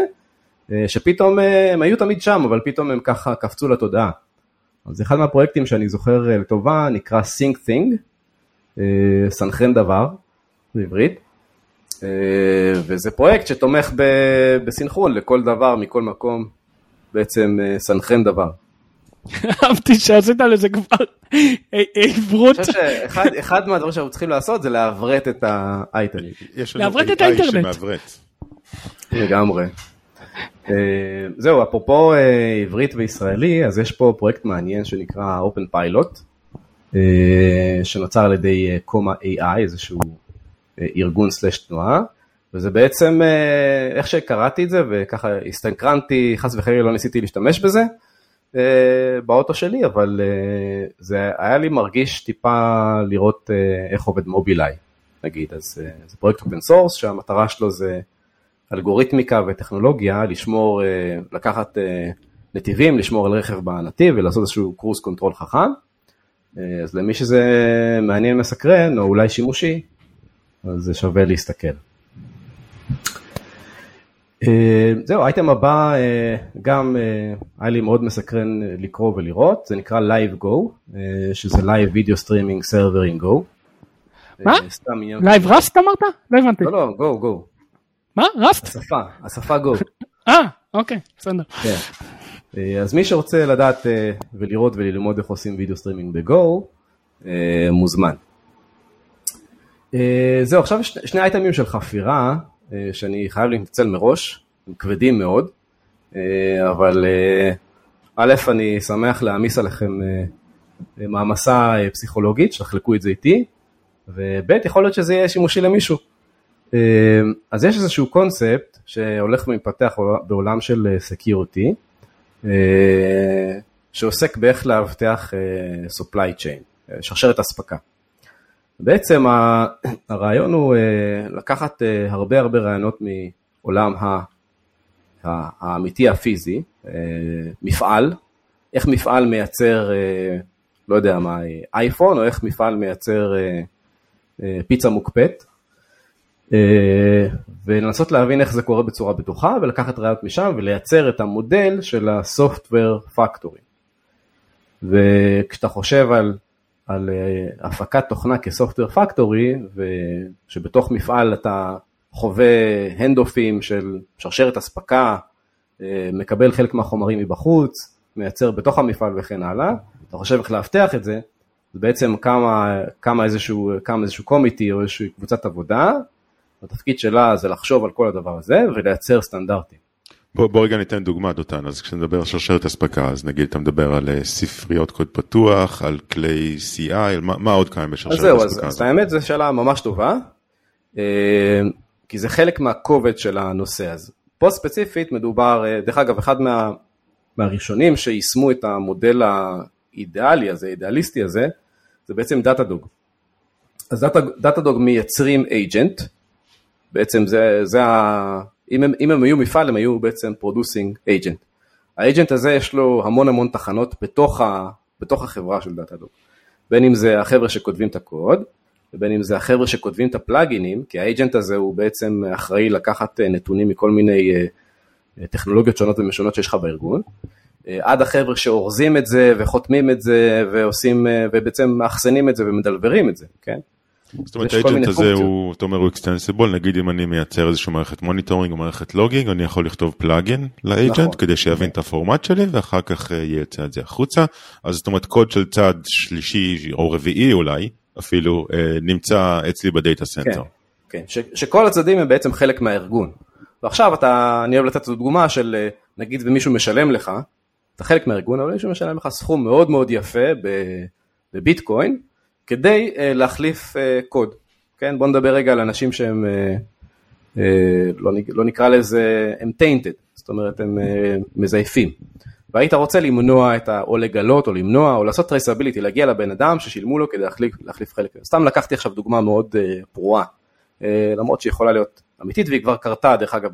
שפתאום הם היו תמיד שם, אבל פתאום הם ככה קפצו לתודעה. אז אחד מהפרויקטים שאני זוכר לטובה נקרא Sync Thing, סנכרן דבר בעברית, וזה פרויקט שתומך בסנכרון לכל דבר מכל מקום, בעצם סנכרן דבר. אהבתי שעשית לזה כבר עברות. אני חושב שאחד מהדברים שאנחנו צריכים לעשות זה לעברת את האייטמים. לעברת את האינטרנט. לגמרי. זהו, אפרופו עברית וישראלי, אז יש פה פרויקט מעניין שנקרא Open Pilot, שנוצר על ידי קומה AI, איזשהו ארגון סלש תנועה, וזה בעצם, איך שקראתי את זה וככה הסתנקרנתי, חס וחלילה לא ניסיתי להשתמש בזה, באוטו שלי, אבל זה היה לי מרגש טיפה לראות איך עובד Mobileye, נגיד, אז זה פרויקט open source שהמטרה שלו זה אלגוריתמיקה וטכנולוגיה, לשמור, לקחת נתיבים, לשמור על רכב בנתיב ולעשות איזשהו cruise control חכם, אז למי שזה מעניין מסקרן או אולי שימושי, אז זה שווה להסתכל. זהו, האייטם הבא גם היה לי מאוד מסקרן לקרוא ולראות, זה נקרא Live Go, שזה Live Video Streaming Server in Go. מה? Live Rust אמרת? לא הבנתי. לא, לא, Go, Go. מה? Rust? השפה, השפה Go. אה, אוקיי, בסדר. כן. אז מי שרוצה לדעת ולראות וללמוד איך עושים video streaming ב Go, מוזמן. זהו, עכשיו שני אייטמים של חפירה. שאני חייב להתנצל מראש, הם כבדים מאוד, אבל א', אני שמח להעמיס עליכם מעמסה פסיכולוגית, שתחלקו את זה איתי, וב', יכול להיות שזה יהיה שימושי למישהו. אז יש איזשהו קונספט שהולך ומתפתח בעולם של סקיורטי, שעוסק באיך לאבטח supply chain, שרשרת אספקה. בעצם הרעיון הוא לקחת הרבה הרבה רעיונות מעולם האמיתי הפיזי, מפעל, איך מפעל מייצר, לא יודע מה, אייפון, או איך מפעל מייצר פיצה מוקפאת, ולנסות להבין איך זה קורה בצורה בטוחה, ולקחת רעיונות משם ולייצר את המודל של ה-software factory. וכשאתה חושב על על הפקת תוכנה כסופטוור פקטורי, ושבתוך מפעל אתה חווה הנדופים של שרשרת אספקה, מקבל חלק מהחומרים מבחוץ, מייצר בתוך המפעל וכן הלאה, אתה חושב איך לאבטח את זה, זה בעצם כמה איזשהו קומיטי או איזושהי קבוצת עבודה, התפקיד שלה זה לחשוב על כל הדבר הזה ולייצר סטנדרטים. בוא, בוא רגע ניתן דוגמה דותן, אז כשנדבר על שרשרת אספקה, אז נגיד אתה מדבר על ספריות קוד פתוח, על כלי CI, מה, מה עוד קיים בשרשרת אספקה? אז זהו, אז, אז האמת זו שאלה ממש טובה, כי זה חלק מהכובד של הנושא הזה. פה ספציפית מדובר, דרך אגב, אחד מה, מהראשונים שיישמו את המודל האידיאלי הזה, האידיאליסטי הזה, זה בעצם דאטאדוג. אז דאטאדוג מייצרים agent, בעצם זה, זה ה... אם הם, אם הם היו מפעל, הם היו בעצם producing agent. ה agent הזה יש לו המון המון תחנות בתוך, ה, בתוך החברה של Datadog. בין אם זה החבר'ה שכותבים את הקוד, ובין אם זה החבר'ה שכותבים את הפלאגינים, כי ה agent הזה הוא בעצם אחראי לקחת נתונים מכל מיני טכנולוגיות שונות ומשונות שיש לך בארגון, עד החבר'ה שאורזים את זה וחותמים את זה ועושים, ובעצם מאחסנים את זה ומדלוורים את זה, כן? זאת אומרת ה agent הזה הוא, אתה אומר הוא extensible, נגיד אם אני מייצר איזושהי מערכת monitoring או מערכת logging, אני יכול לכתוב plugin ל agent נכון. כדי שיבין את הפורמט שלי ואחר כך ייצא את זה החוצה, אז זאת אומרת קוד של צד שלישי או רביעי אולי, אפילו נמצא אצלי ב data center. כן, כן. ש, שכל הצדדים הם בעצם חלק מהארגון. ועכשיו אתה, אני אוהב לתת את הדוגמה של נגיד ומישהו משלם לך, אתה חלק מהארגון, אבל מישהו משלם לך סכום מאוד מאוד יפה בביטקוין, כדי uh, להחליף uh, קוד. כן, בוא נדבר רגע על אנשים שהם, uh, uh, לא, לא נקרא לזה, הם tainted, זאת אומרת הם uh, מזייפים. והיית רוצה למנוע את ה... או לגלות או למנוע או לעשות traceability, להגיע לבן אדם ששילמו לו כדי להחליף, להחליף חלק. סתם לקחתי עכשיו דוגמה מאוד uh, פרועה, uh, למרות שהיא יכולה להיות אמיתית והיא כבר קרתה דרך אגב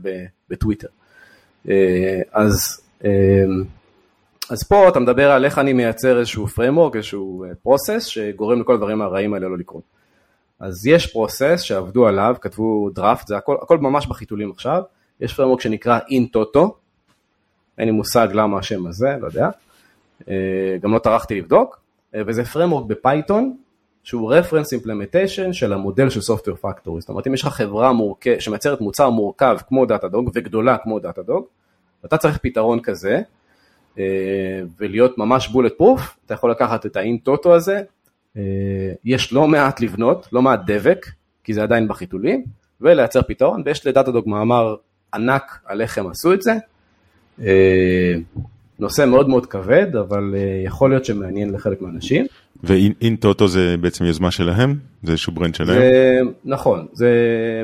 בטוויטר. Uh, אז uh, אז פה אתה מדבר על איך אני מייצר איזשהו framework, איזשהו אה, process שגורם לכל הדברים הרעים האלה לא לקרות. אז יש process שעבדו עליו, כתבו דראפט, זה הכל, הכל ממש בחיתולים עכשיו, יש framework שנקרא InToto, אין לי מושג למה השם הזה, לא יודע, אה, גם לא טרחתי לבדוק, אה, וזה framework בפייתון, שהוא reference implementation של המודל של Software Factory, זאת אומרת אם יש לך חברה מורכב, שמייצרת מוצר מורכב כמו Datadog וגדולה כמו Datadog, אתה צריך פתרון כזה, ולהיות ממש bullet proof, אתה יכול לקחת את ה InToto הזה, אה, יש לא מעט לבנות, לא מעט דבק, כי זה עדיין בחיתולים, ולייצר פתרון, ויש ל Datadog מאמר ענק על איך הם עשו את זה. אה, נושא מאוד מאוד כבד, אבל יכול להיות שמעניין לחלק מהאנשים. ו InToto זה בעצם יוזמה שלהם? זה איזשהו brand שלהם? זה, נכון, זה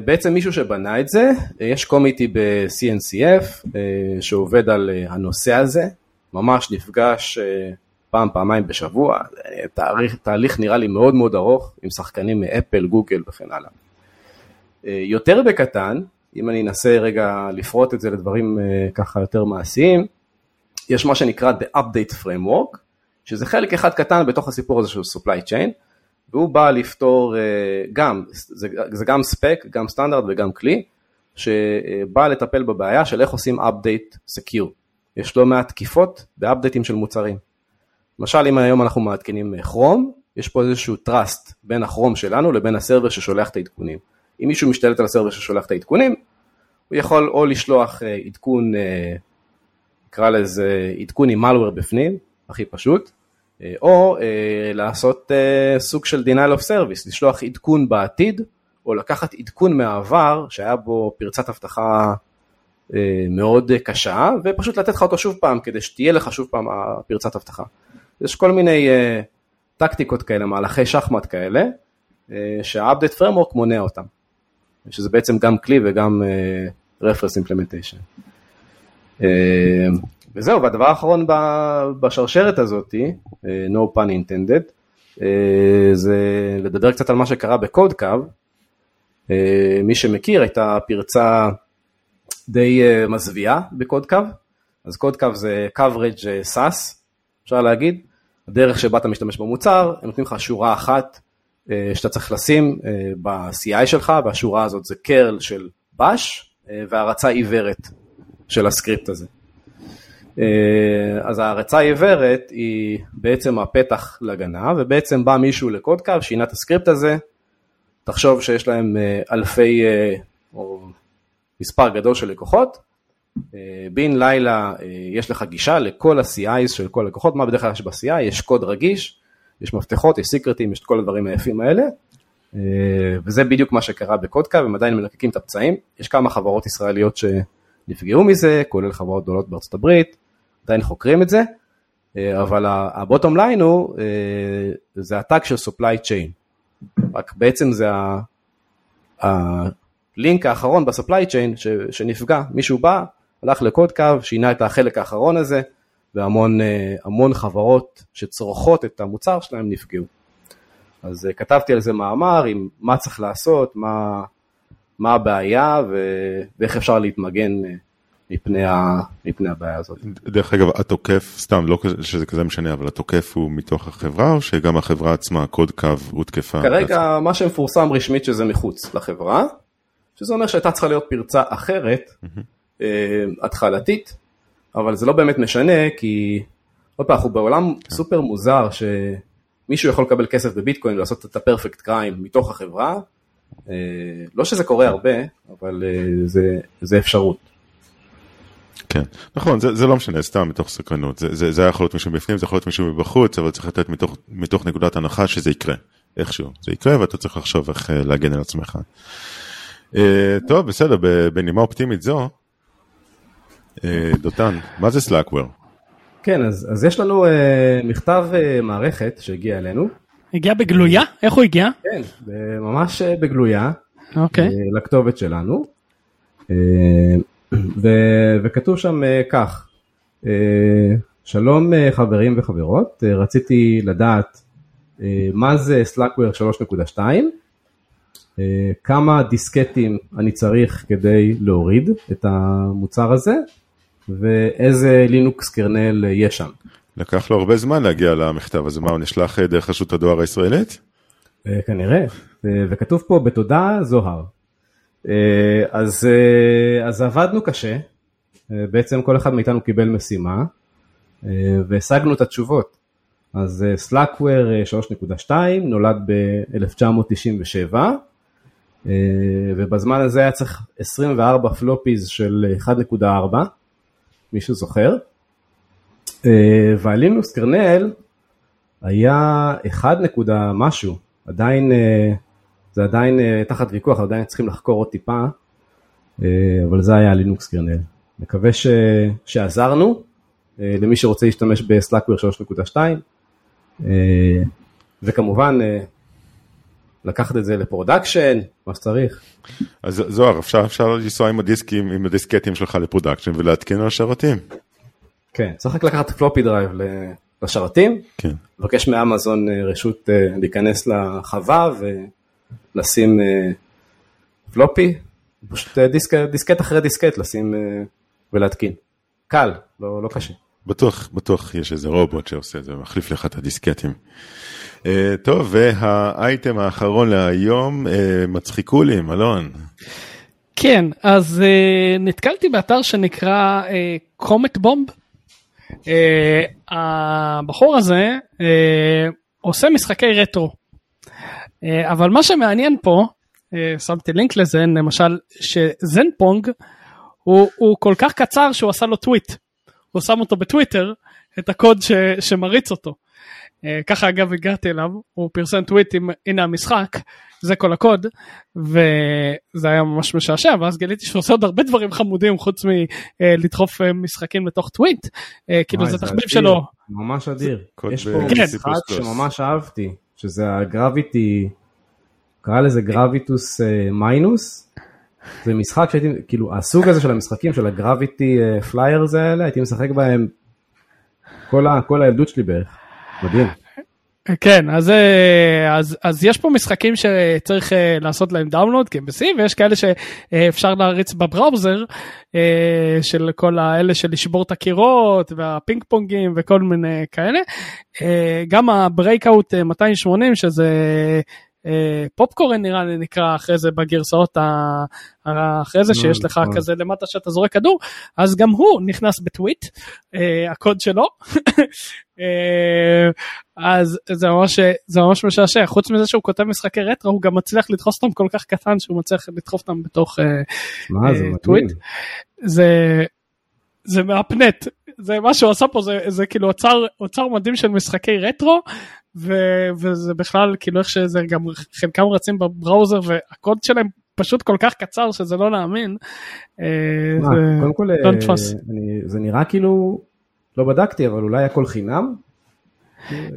בעצם מישהו שבנה את זה, יש קומיטי ב-CNCF שעובד על הנושא הזה, ממש נפגש אה, פעם, פעמיים בשבוע, תהליך, תהליך נראה לי מאוד מאוד ארוך, עם שחקנים מאפל, גוגל וכן הלאה. אה, יותר בקטן, אם אני אנסה רגע לפרוט את זה לדברים אה, ככה יותר מעשיים, יש מה שנקרא The Update Framework, שזה חלק אחד קטן בתוך הסיפור הזה של supply chain, והוא בא לפתור גם, זה, זה גם ספק, גם סטנדרט וגם כלי, שבא לטפל בבעיה של איך עושים update secure. יש לא מעט תקיפות באפדייטים של מוצרים. למשל אם היום אנחנו מעדכנים כרום, יש פה איזשהו trust בין הכרום שלנו לבין הסרבר ששולח את העדכונים. אם מישהו משתלט על הסרבר ששולח את העדכונים, הוא יכול או לשלוח אה, עדכון, אה, נקרא לזה עדכון עם malware בפנים, הכי פשוט, אה, או לעשות סוג של denial of service, לשלוח עדכון בעתיד, או לקחת עדכון מהעבר שהיה בו פרצת אבטחה אה, מאוד קשה, ופשוט לתת לך אותו שוב פעם, כדי שתהיה לך שוב פעם הפרצת אבטחה. יש כל מיני טקטיקות כאלה, מהלכי שחמט כאלה, שה-update framework מונע אותם, שזה בעצם גם כלי וגם reference implementation. וזהו, והדבר האחרון בשרשרת הזאת, uh, no pun intended, זה לדבר קצת על מה שקרה בקוד קו. Uh, מי שמכיר, הייתה פרצה די uh, מזוויעה בקוד קו, אז קוד קו זה coverage אה, SAS, אפשר להגיד, הדרך שבה אתה משתמש במוצר, הם נותנים לך שורה אחת uh, שאתה צריך לשים ב-CI שלך, והשורה הזאת זה קרל של uh, והרצה עיוורת של הסקריפט הזה. אז ההרצה העיוורת היא בעצם הפתח להגנה, ובעצם בא מישהו לקוד קו, שינה את הסקריפט הזה, תחשוב שיש להם אלפי, או מספר גדול של לקוחות, אה, בן לילה אה, יש לך גישה לכל ה-CIs של כל הלקוחות, מה בדרך כלל יש ב-CI? יש קוד רגיש, יש מפתחות, יש סיקרטים, יש את כל הדברים היפים האלה, אה, וזה בדיוק מה שקרה בקודקה, הם עדיין מלקקים את הפצעים, יש כמה חברות ישראליות שנפגעו מזה, כולל חברות גדולות בארצות הברית, עדיין חוקרים את זה, אבל הבוטום ליין הוא, זה הטאג של supply chain, רק בעצם זה ה... הלינק האחרון בספליי צ'יין שנפגע, מישהו בא, הלך לקוד קו, שינה את החלק האחרון הזה, והמון אה, חברות שצורכות את המוצר שלהם נפגעו. אז אה, כתבתי על זה מאמר עם מה צריך לעשות, מה, מה הבעיה ו... ואיך אפשר להתמגן אה, מפני, ה... מפני הבעיה הזאת. דרך אגב, התוקף, סתם, לא שזה כזה משנה, אבל התוקף הוא מתוך החברה, או שגם החברה עצמה, קוד קו, הותקפה? כרגע מה שמפורסם רשמית שזה מחוץ לחברה, שזה אומר שהייתה צריכה להיות פרצה אחרת, mm-hmm. התחלתית, אבל זה לא באמת משנה, כי עוד פעם, אנחנו בעולם סופר מוזר, שמישהו יכול לקבל כסף בביטקוין ולעשות את הפרפקט קריים מתוך החברה. אה, לא שזה קורה הרבה, אבל אה, זה, זה אפשרות. כן, נכון, זה, זה לא משנה, סתם מתוך סקרנות, זה, זה, זה יכול להיות מישהו בפנים, זה יכול להיות מישהו מבחוץ, אבל צריך לתת מתוך, מתוך נקודת הנחה שזה יקרה, איכשהו, זה יקרה ואתה צריך לחשוב איך להגן על עצמך. אה, טוב, בסדר, בנימה אופטימית זו, אה, דותן, מה זה סלאקוור? כן, אז, אז יש לנו אה, מכתב אה, מערכת שהגיע אלינו. הגיע בגלויה? איך הוא הגיע? כן, ממש אה, בגלויה. אוקיי. אה, לכתובת שלנו. אה, ו, וכתוב שם אה, כך, אה, שלום אה, חברים וחברות, אה, רציתי לדעת אה, מה זה Slackware 3.2, אה, כמה דיסקטים אני צריך כדי להוריד את המוצר הזה, ואיזה לינוקס קרנל יש שם. לקח לו הרבה זמן להגיע למכתב הזה, מה הוא נשלח אה, דרך רשות הדואר הישראלית? אה, כנראה, וכתוב פה בתודה זוהר. אז, אז עבדנו קשה, בעצם כל אחד מאיתנו קיבל משימה, והשגנו את התשובות. אז Slackware 3.2 נולד ב-1997, ובזמן הזה היה צריך 24 פלופיז של 1.4, מישהו זוכר? אה, והלינוס קרנל היה 1 נקודה משהו, עדיין, אה, זה עדיין אה, תחת ויכוח, עדיין צריכים לחקור עוד טיפה, אבל זה היה לינוקס קרנל. מקווה ש... שעזרנו למי שרוצה להשתמש ב Slackware 3.2, וכמובן לקחת את זה ל production, מה שצריך. אז זוהר, אפשר, אפשר לנסוע עם הדיסקים, עם הדיסקטים שלך ל production ולהתקין על השרתים. כן, צריך רק לקחת floppy drive לשרתים, כן. לבקש מאמזון אה, רשות אה, להיכנס לחווה ולשים אה, floppy, פשוט דיסק, דיסקט אחרי דיסקט לשים ולהתקין. קל, לא, לא קשה. בטוח, בטוח יש איזה רובוט שעושה את זה, מחליף לך את הדיסקטים. Uh, טוב, והאייטם האחרון להיום, uh, מצחיקולים, אלון. כן, אז uh, נתקלתי באתר שנקרא קומט בומב. Uh, הבחור הזה uh, עושה משחקי רטרו. Uh, אבל מה שמעניין פה, uh, שמתי לינק לזה, למשל, שזנפונג הוא, הוא כל כך קצר שהוא עשה לו טוויט. הוא שם אותו בטוויטר, את הקוד ש, שמריץ אותו. אה, ככה אגב הגעתי אליו, הוא פרסם טוויט עם הנה המשחק, זה כל הקוד, וזה היה ממש משעשע, ואז גיליתי שהוא עושה עוד הרבה דברים חמודים חוץ מלדחוף אה, משחקים לתוך טוויט, אה, כאילו זה תחביב שלו. ממש אדיר, יש פה כן. משחק שממש אהבתי, שזה הגרביטי, קרא לזה Gravitus Minus. זה משחק שהייתי, כאילו הסוג הזה של המשחקים של ה gravity flyers האלה, הייתי משחק בהם כל, ה, כל הילדות שלי בערך. מדהים. כן, אז, אה, אז, אז יש פה משחקים שצריך אה, לעשות להם download כי הם ב C, ויש כאלה שאפשר להריץ ב browser אה, של כל האלה של לשבור את הקירות והפינג פונגים וכל מיני כאלה. גם ה Breakout 280 שזה פופקורן נראה לי נקרא אחרי זה בגרסאות אחרי זה שיש לך נכון. כזה למטה שאתה זורק כדור אז גם הוא נכנס בטוויט הקוד שלו. אז זה ממש זה ממש משעשע. חוץ מזה שהוא כותב משחקי רטרו הוא גם מצליח לדחוס אותם כל כך קטן שהוא מצליח לדחוף אותם בתוך טוויט. זה זה מהפנט. זה מה שהוא עשה פה זה, זה כאילו אוצר, אוצר מדהים של משחקי רטרו ו, וזה בכלל כאילו איך שזה גם חלקם רצים בבראוזר והקוד שלהם פשוט כל כך קצר שזה לא להאמין. אה, מה, קודם כל לא אה, אני, זה נראה כאילו לא בדקתי אבל אולי הכל חינם.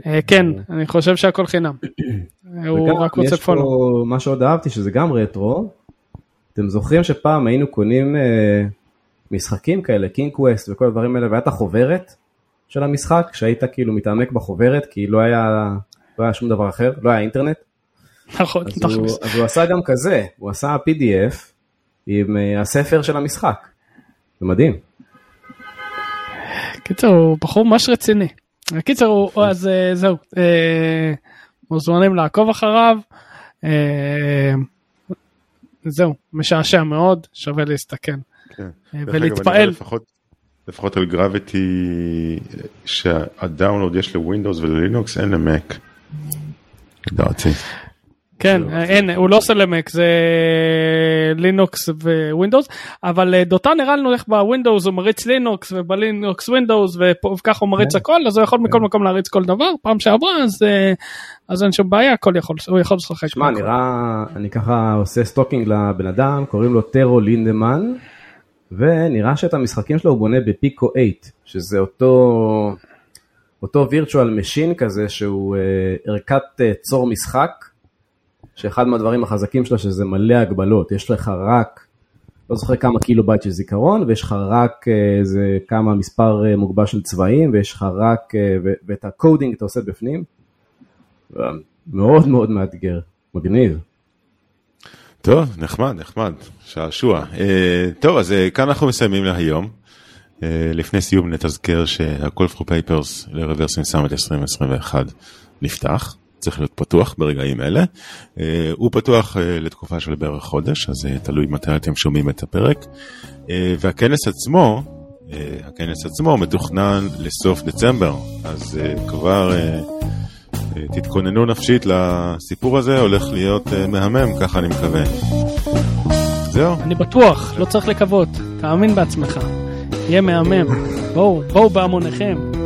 אה, כן אני חושב שהכל חינם. הוא רק רוצה פולו. מה שעוד אהבתי שזה גם רטרו. אתם זוכרים שפעם היינו קונים משחקים כאלה, King Quest וכל הדברים האלה, והיה את החוברת של המשחק, שהיית כאילו מתעמק בחוברת, כי לא היה, לא היה שום דבר אחר, לא היה אינטרנט. נכון, אז, הוא, אז הוא עשה גם כזה, הוא עשה PDF עם uh, הספר של המשחק. זה מדהים. קיצר, הוא בחור ממש רציני. קיצר, הוא, אז uh, זהו, uh, מוזמנים לעקוב אחריו. זהו, משעשע מאוד, שווה להסתכל. כן. ולהתפעל. לפחות על Gravity, שה download יש לווינדוס וללינוקס, אין למק. לדעתי. כן, אין, הוא לא עושה למק, זה לינוקס ווינדוס, אבל אה, דותן הראה לנו איך בווינדוס הוא מריץ לינוקס ובלינוקס ווינדוס וככה הוא מריץ כן. הכל, אז הוא יכול מכל כן. מקום להריץ כל דבר, פעם שעברה אז, אה, אז אין שום בעיה, הכל יכול, הוא יכול לשחק. שמע. נראה, אני ככה עושה stalking לבן אדם, קוראים לו Tero Lindeman, ונראה שאת המשחקים שלו הוא בונה ב PICO-8, שזה אותו, אותו virtual machine כזה, שהוא אה, ערכת אה, צור משחק, שאחד מהדברים החזקים שלו שזה מלא הגבלות, יש לך רק, לא זוכר כמה קילו בייט של זיכרון, ויש לך רק אה, איזה כמה מספר אה, מוגבל של צבעים, ויש לך רק, ו- ואת ה coding אתה עושה בפנים. מאוד מאוד מאתגר, מגניב. טוב, נחמד, נחמד, שעשוע. אה, טוב, אז אה, כאן אנחנו מסיימים להיום. אה, לפני סיום נתזכר שה-call for papers ל-Reversim Summit 2021 נפתח, צריך להיות פתוח ברגעים אלה. אה, הוא פתוח אה, לתקופה של בערך חודש, אז אה, תלוי מתי אתם שומעים את הפרק. אה, והכנס עצמו, אה, הכנס עצמו מתוכנן לסוף דצמבר, אז אה, כבר... תתכוננו נפשית לסיפור הזה, הולך להיות אה, מהמם, ככה אני מקווה. זהו, אני בטוח, לא צריך לקוות, תאמין בעצמך, יהיה מהמם, בואו, בואו בהמוניכם.